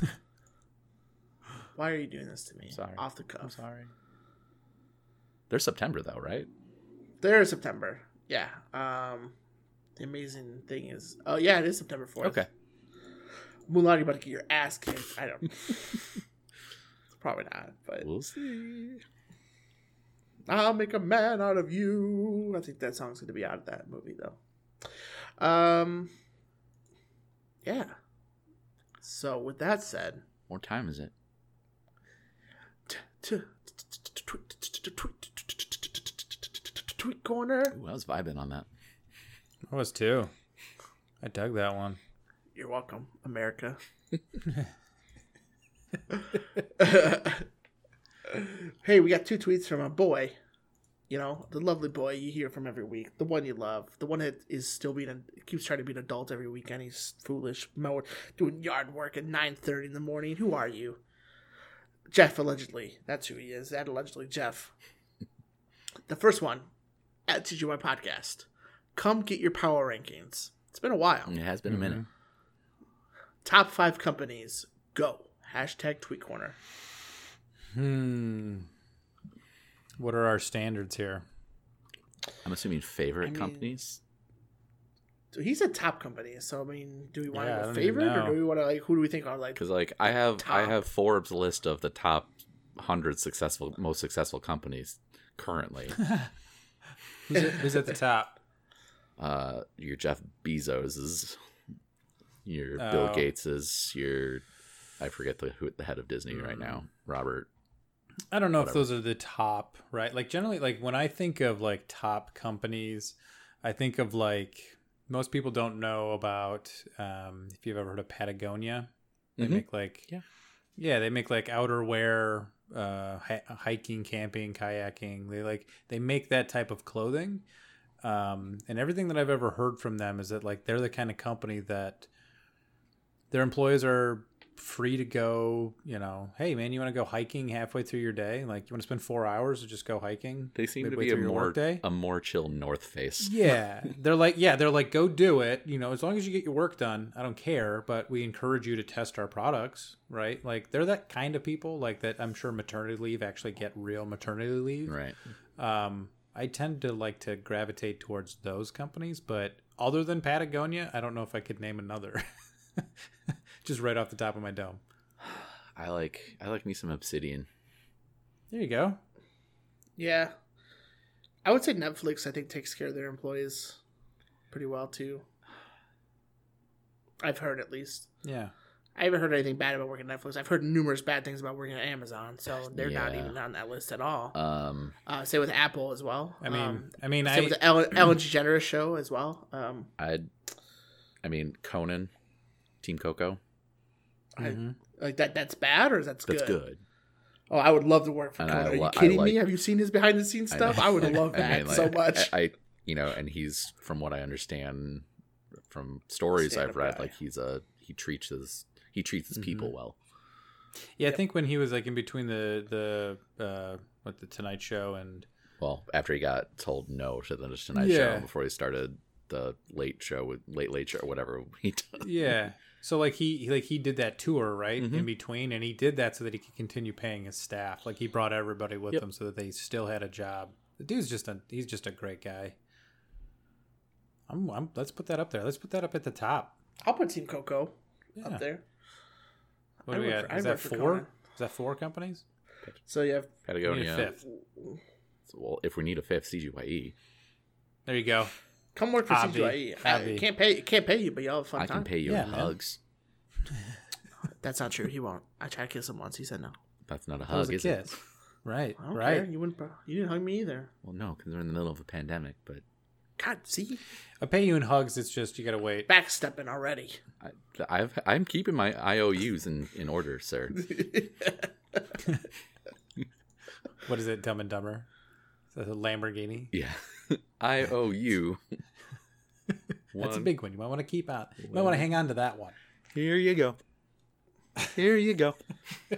<laughs> Why are you doing this to me? Sorry. Off the cuff. I'm sorry. They're September though, right? They're September. Yeah. Um, the amazing thing is, oh yeah, it is September fourth. Okay. Mulan, you're about to get your ass kicked. I don't. Probably not, but We'll see. I'll make a man out of you. I think that song's going to be out of that movie though. Um, yeah. So with that said, What time is it? Tweet corner. Ooh, I was vibing on that. I was too. I dug that one. You're welcome, America. hey, we got two tweets from a boy. You know, the lovely boy you hear from every week, the one you love, the one that is still being a keeps trying to be an adult every weekend. He's foolish, mowing, doing yard work at nine thirty in the morning. Who are you, Jeff? Allegedly, that's who he is. That allegedly Jeff. The first one at TGY Podcast. Come get your power rankings. It's been a while. It has been a minute. Top five companies. Go. Hashtag Tweet Corner. Hmm. What are our standards here? I'm assuming favorite I mean- companies. So he said top companies. So I mean, do we want Yeah, to don't go favorite or do we want to like who do we think are like? Because like I have I have Forbes list of the top hundred successful most successful companies currently. <laughs> Who's, at, who's at the top? uh, your Jeff Bezos's, your Bill Oh. Gates's, your I forget the who the head of Disney right now, Mm. Robert. I don't know if those are the top, right? Like generally, like when I think of like top companies, I think of like most people don't know about. Um, if you've ever heard of Patagonia, they Mhm. make like Yeah. yeah, they make like outerwear, uh, hi- hiking, camping, kayaking. They like they make that type of clothing. Um, and everything that I've ever heard from them is that like they're the kind of company that their employees are free to go. You know, hey man, you want to go hiking halfway through your day? Like you want to spend four hours or just go hiking? They seem to be a more workday? a more chill North Face. Yeah, <laughs> they're like, yeah, they're like, go do it. You know, as long as you get your work done, I don't care. But we encourage you to test our products, right? Like they're that kind of people. Like that, I'm sure maternity leave actually get real maternity leave. Right. Um, I tend to like to gravitate towards those companies, but other than Patagonia, I don't know if I could name another. <laughs> Just right off the top of my dome. <sighs> I like I like me some Obsidian. There you go. Yeah, I would say Netflix. I think takes care of their employees pretty well too. I've heard at least. Yeah. I haven't heard anything bad about working at Netflix. I've heard numerous bad things about working at Amazon, so they're not even on that list at all. Um, Uh, same with Apple as well. I mean, um, I mean, same I with the Ellen, Ellen DeGeneres show as well. Um, I, I mean Conan, Team Coco. I- Mhm. like that. That's bad or that's good? That's good. Oh, I would love to work for And Conan. I Are you lo- I kidding me? Have you seen his behind the scenes stuff? know. I, would <laughs> love I that mean, like, so much. I, I, you know, and he's from what I understand from stories Stand-up I've read, guy. like he's a he treats his he treats his people Mm-hmm. well. Yeah, I think when he was like in between the the uh, what the Tonight Show and Well, after he got told no to the Tonight Yeah. Show before he started the Late Show with Late Late Show, or whatever he does. <laughs> yeah. So like he he- like he did that tour right Mhm. in between, and he did that so that he could continue paying his staff. Like he brought everybody with Yep. him so that they still had a job. The dude's just a he's just a great guy. I'm, I'm let's put that up there. Let's put that up at the top. I'll put Team Coco Yeah. up there. What I do we work got? Is that four? Conan. Is that four companies? So you have We need a Patagonia. fifth. So, well, if we need a fifth, CGYE, There you go. Come work for Hobby. CGIE. I can't pay can't pay you, but y'all have a fun I time. can pay you Yeah, in man. hugs. <laughs> That's not true. He won't. I tried to kiss him once. He said no. That's not a That was hug, a is kiss. it? Right. I don't Right. care. You wouldn't. You didn't hug me either. Well, no, because we're in the middle of a pandemic. But God, see, I pay you in hugs. It's just you gotta wait. backstepping already. I, I've I'm keeping my IOUs in in order, sir. <laughs> <laughs> What is it? Dumb and Dumber. Is that a Lamborghini? Yeah, <laughs> IOU. <laughs> That's a big one. You might want to keep out. You might want to hang on to that one. Here you go. Here you go. <laughs>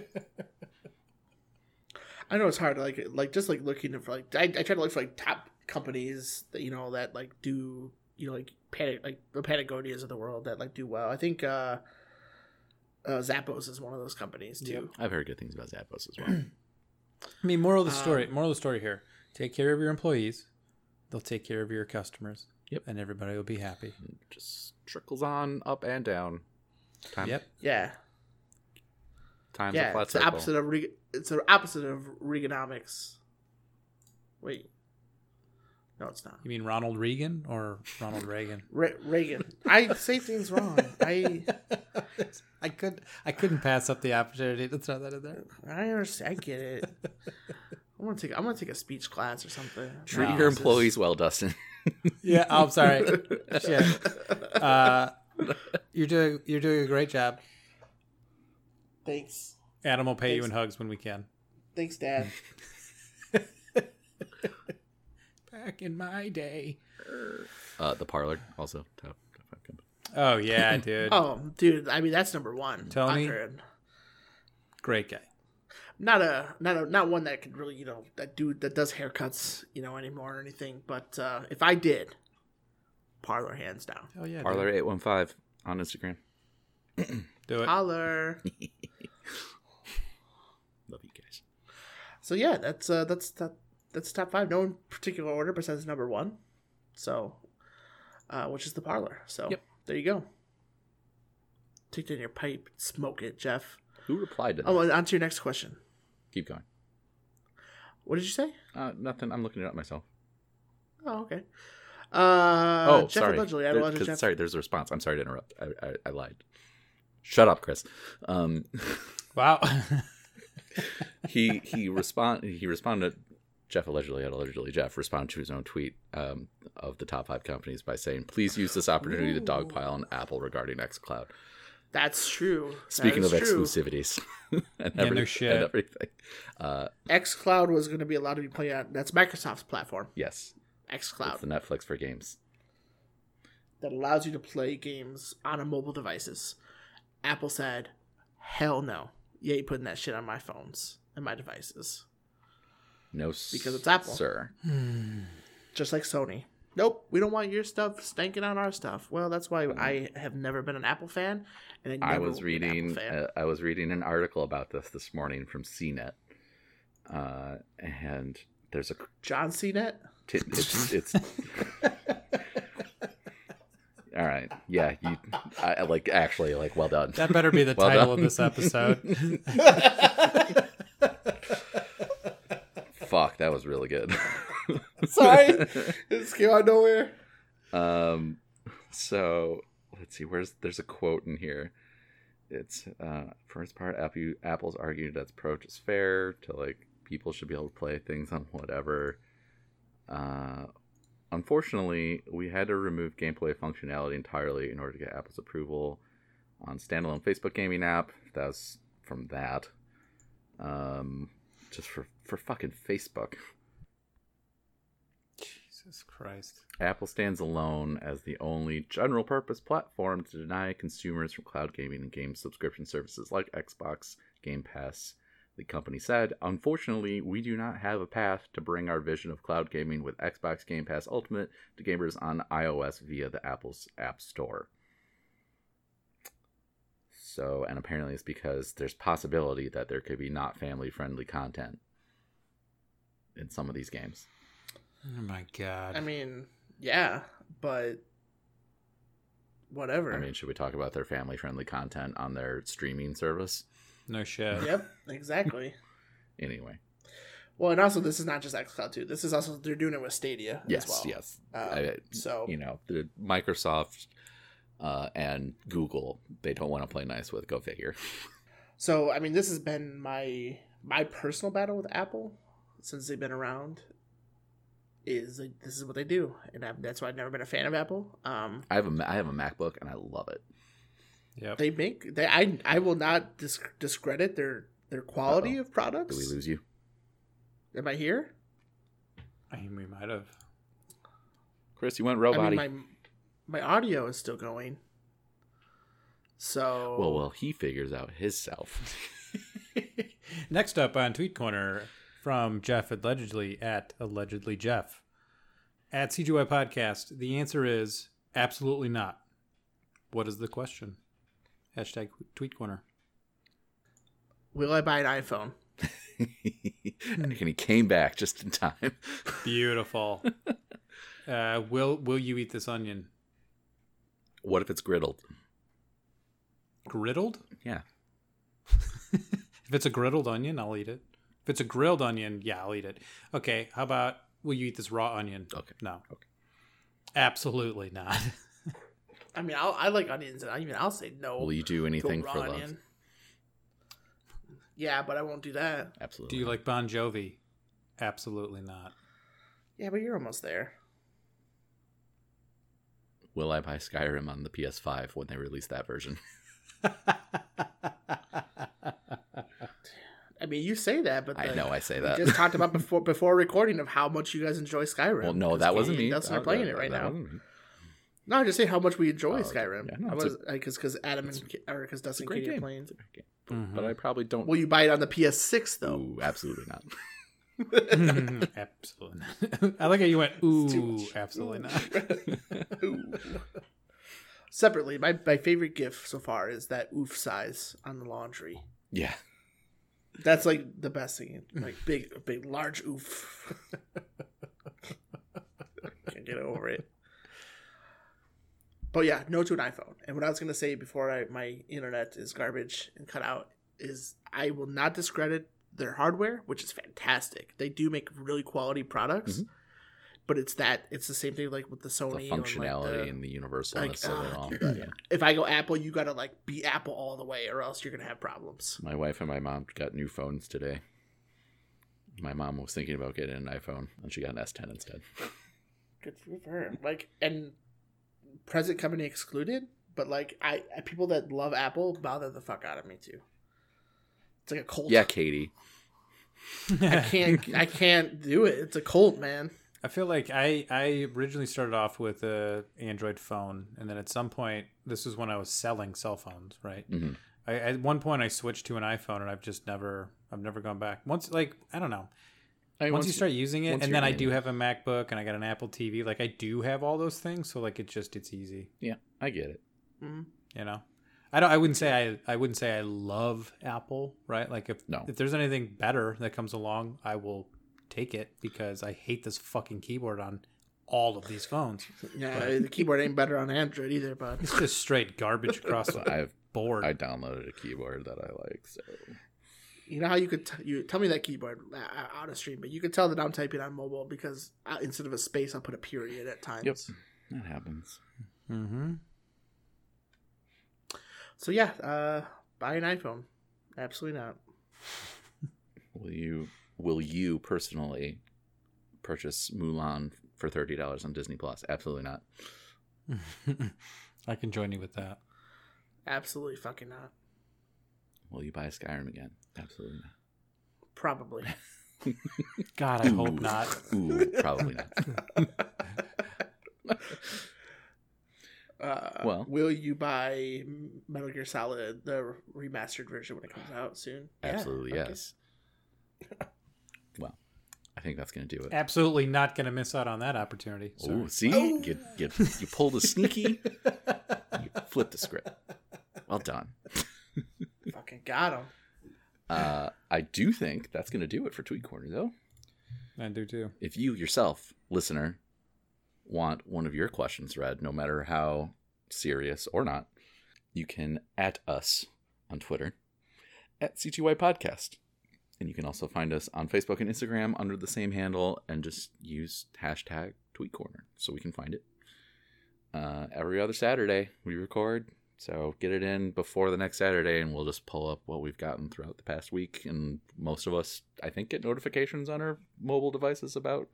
I know it's hard. Like, like just like looking for like I, I try to look for like top companies that you know that like do you know like Pat like the Patagonias of the world that like do well. I think uh, uh Zappos is one of those companies too. Yep. I've heard good things about Zappos as well. <clears throat> I mean, moral of the story. Um, moral of the story here: take care of your employees. They'll take care of your customers. Yep. And everybody will be happy. Just trickles on up and down. Time, Yep. Yeah, Time's a yeah. flat It's the opposite of Reg- it's the opposite of Reaganomics. Wait, no, it's not. You mean Ronald Reagan or Ronald Reagan? <laughs> Re- Reagan. I say things wrong. I <laughs> I could I couldn't pass up the opportunity to throw that in there. I understand. I get it. <laughs> I'm gonna take. I'm gonna take a speech class or something. Treat No, your this is- employees well, Dustin. <laughs> Yeah, oh, I'm sorry. <laughs> Shit. Uh, you're doing you're doing a great job. Thanks. Adam will pay you in hugs when we can. Thanks, Dad. <laughs> Back in my day. Uh, the parlor also top, top five company. Oh yeah, dude. Oh, dude. I mean, that's number one. Tony? Hundred. Great guy. Not a not a not one that could really you know that dude that does haircuts you know anymore or anything. But uh, if I did, parlor hands down. Oh yeah. Parlor eight one five on Instagram. Do it. Holler. <laughs> Love you guys. so yeah, that's uh that's that that's top five. No in particular order but besides number one. So uh, which is the parlor. So Yep. there you go. Take it in your pipe, smoke it, Jeff. Who replied to that? Oh, and on to your next question. Keep going. What did you say? Uh, nothing. I'm looking it up myself. Oh, okay. Uh, oh, Jeff sorry. Allegedly, I There- alleged 'cause- Jeff. Sorry, there's a response. I'm sorry to interrupt. I, I, I lied. Shut up, Chris. Um, <laughs> Wow. <laughs> he he respond he responded. Jeff allegedly had allegedly Jeff responded to his own tweet um, of the top five companies by saying, "Please use this opportunity to dogpile on Apple regarding XCloud." That's true. That Speaking of true. exclusivities <laughs> and, And every- their shit. and everything, uh, xCloud was going to be allowed to be played on. That's Microsoft's platform, yes, xCloud, it's the Netflix for games. that allows you to play games on a mobile devices. Apple said, "Hell no, you ain't putting that shit on my phones and my devices." No, Because it's Apple. sir. Just like Sony. Nope, we don't want your stuff stanking on our stuff. Well, that's why Mm. I have never been an Apple fan, and I, never I was will be an Apple reading. Uh, I was reading an article about this this morning from CNET, uh, and there's a John CNET. t- it's it's. <laughs> All right, yeah, you. I I like actually like well done. that better be the <laughs> Well title done. of this episode. <laughs> Fuck, that was really good. <laughs> Sorry, <laughs> this came out of nowhere. Um, so let's see. Where's there's a quote in here. It's uh, first part. Apple Apple's argued that its approach is fair to like people should be able to play things on whatever. Uh, unfortunately, we had to remove gameplay functionality entirely in order to get Apple's approval on standalone Facebook gaming app. That was from that. Um, just for for fucking Facebook. Jesus Christ. Apple stands alone as the only general purpose platform to deny consumers from cloud gaming and game subscription services like Xbox Game Pass. The company said, Unfortunately, we do not have a path to bring our vision of cloud gaming with Xbox Game Pass Ultimate to gamers on iOS via the Apple's App Store. So, and apparently it's because there's possibility that there could be not family friendly content in some of these games. Oh my god. I mean, yeah, but whatever. I mean, should we talk about their family friendly content on their streaming service? no shit. yep, exactly. <laughs> Anyway, Well, and also this is not just xCloud too. This is also they're doing it with Stadia yes, as well. yes. Um, I, so you know, the Microsoft uh, and Google, they don't want to play nice with. Go figure. <laughs> So I mean, this has been my my personal battle with Apple since they've been around. Is like, this is what they do, and i that's why I've never been a fan of Apple. Um, I have a Ma- I have a MacBook and I love it. Yeah, they make they I I will not dis- discredit their their quality Uh-oh. of products. Do we lose you, Am I here? I mean, we might have. Chris? You went I robot. mean, my my audio is still going. So well, well, he figures out his self. <laughs> <laughs> Next up on Tweet Corner from Jeff allegedly at allegedly Jeff at CGY Podcast. The answer is absolutely not. What is the question? Hashtag Tweet Corner. will I buy an iPhone? <laughs> and he came back just in time. <laughs> Beautiful. uh, will Will you eat this onion? what if it's griddled? Griddled? Yeah. <laughs> If it's a griddled onion, I'll eat it. If it's a grilled onion, yeah, I'll eat it. Okay, how about will you eat this raw onion? Okay. No. Okay. Absolutely not. <laughs> I mean, I'll, I like onions, and I even I'll say no. Will you do anything raw for love? onion. Yeah, but I won't do that. Absolutely. Do you like Bon Jovi? Absolutely not. Yeah, but you're almost there. Will I buy Skyrim on the PS5 when they release that version? <laughs> I mean, you say that, but I know I say we that. just talked about <laughs> before before recording of how much you guys enjoy Skyrim. well, no, 'cause that wasn't me. and Dustin Oh, are playing that- it right that now. wasn't. No, I just say how much we enjoy Oh, okay. Skyrim. Yeah, no, I was because because Adam and Ki- or because Dustin It's great and Katie are game. playing. It's a great game. But, but I probably don't. Will you buy it on the PS6 though? Ooh, absolutely not. <laughs> absolutely not. I like how you went, <laughs> It's ooh, absolutely not. Ooh. Separately, my, my favorite GIF so far is that oof size on the laundry. yeah. That's like the best thing. Like big, big, large oof. <laughs> Can't get over it. but yeah, no to an iPhone. And what I was gonna say before I, my internet is garbage and cut out is I will not discredit their hardware, which is fantastic. They do make really quality products. Mhm. But it's that it's the same thing like with the The Sony like, functionality the- and the universalness like, of it uh, all. Yeah. <clears throat> if I go Apple, you gotta like be Apple all the way, or else you're gonna have problems. My wife and my mom got new phones today. My mom was thinking about getting an iPhone, and she got an S10 instead. <laughs> Good for her. Like and present company excluded, but like I people that love Apple bother the fuck out of me too. It's like a cult. Yeah, Katie. I can't I can't do it. It's a cult, man. I feel like I I originally started off with a Android phone, and then at some point, this was when I was selling cell phones, right? Mhm. I, at one point, I switched to an iPhone, and I've just never I've never gone back. Once, like I don't know, I mean, once, you start using it, and then I do it. have a MacBook, and I got an Apple TV. Like I do have all those things, so like it just it's easy, yeah, I get it. Mhm. you know. I don't. I wouldn't say I. I wouldn't say I love Apple, right? Like if No. if there's anything better that comes along, I will take it because I hate this fucking keyboard on all of these phones. <laughs> Yeah, the keyboard ain't better on Android either, but It's just straight garbage across the I've board. I downloaded a keyboard that I like, so you know how you could t- you tell me that keyboard uh, out of stream, but you could tell that I'm typing on mobile because uh, instead of a space, I'll put a period at times. Yep. that happens. mm-hmm. So yeah, uh, buy an iPhone. Absolutely not. Will you will you personally purchase Mulan for thirty dollars on Disney Plus? Absolutely not. <laughs> I can join you with that. Absolutely fucking not. Will you buy Skyrim again? Absolutely not. Probably. <laughs> God, I hope Ooh. not. Ooh, probably not. <laughs> Uh, Well- will you buy Metal Gear Solid the remastered version when it comes out soon? Yeah, Absolutely, okay. yes. Well, I think that's gonna do it. Absolutely not going to miss out on that opportunity. Oh, Sorry. see, Oh. you, you you pulled a sneaky, you flipped the script. Well done. <laughs> Fucking got him. Uh, I do think that's gonna do it for Tweet Corner, though. I do too. if you yourself, listener, want one of your questions read, no matter how serious or not, you can at us on Twitter at CGY Podcast. And you can also find us on Facebook and Instagram under the same handle and just use hashtag Tweet Corner so we can find it. Uh, every other Saturday we record, so get it in before the next Saturday and we'll just pull up what we've gotten throughout the past week. And most of us, I think, get notifications on our mobile devices about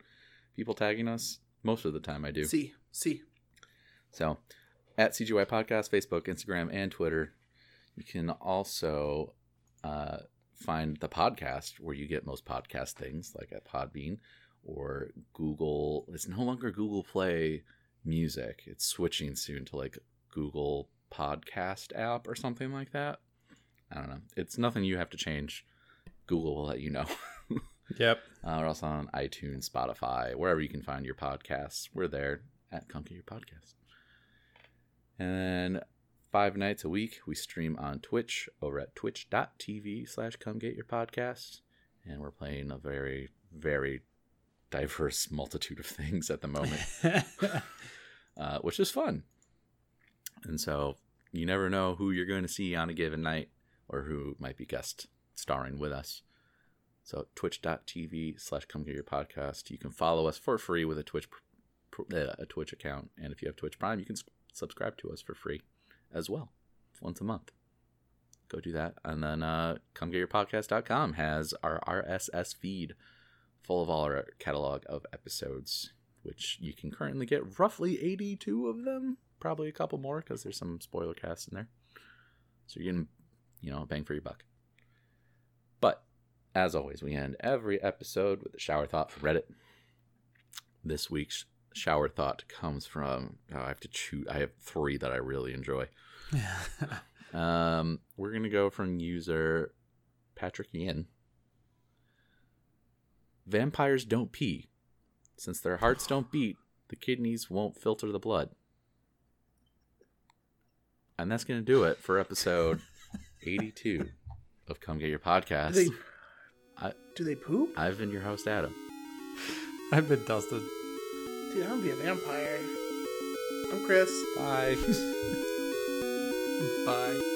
people tagging us. Most of the time I do. See, see. So, at CGY Podcast, Facebook, Instagram, and Twitter. You can also uh, find the podcast where you get most podcast things, like at Podbean or Google. It's no longer Google Play Music. It's switching soon to like Google Podcast app or something like that. I don't know. It's nothing you have to change. Google will let you know. <laughs> Yep. Uh, we're also on iTunes, Spotify, wherever you can find your podcasts. We're there at Get Your Podcast. And then five nights a week, we stream on Twitch over at twitch.tv slash Come Get Your Podcast. And we're playing a very, very diverse <laughs> multitude of things at the moment, <laughs> uh, which is fun. And so you never know who you're going to see on a given night or who might be guest starring with us. So twitch.tv slash come get your podcast. You can follow us for free with a Twitch a Twitch account. And if you have Twitch Prime, you can subscribe to us for free as well, once a month. Go do that. And then uh, come get your podcast.com has our RSS feed full of all our catalog of episodes, which you can currently get roughly 82 of them. Probably a couple more because there's some spoiler casts in there. So you're getting, you know, bang for your buck. But as always, we end every episode with a shower thought from Reddit. This week's shower thought comes from oh, I have to choose. I have three that I really enjoy. <laughs> Um, we're gonna go from user Patrick Yin. Vampires don't pee. Since their hearts <sighs> don't beat, the kidneys won't filter the blood. And that's gonna do it for episode <laughs> eighty-two of Come Get Your Podcast. Do they, I- do they poop? I've been your host, Adam. I've been dusted. Dude, I'm gonna be a vampire. I'm Chris. Bye. <laughs> Bye.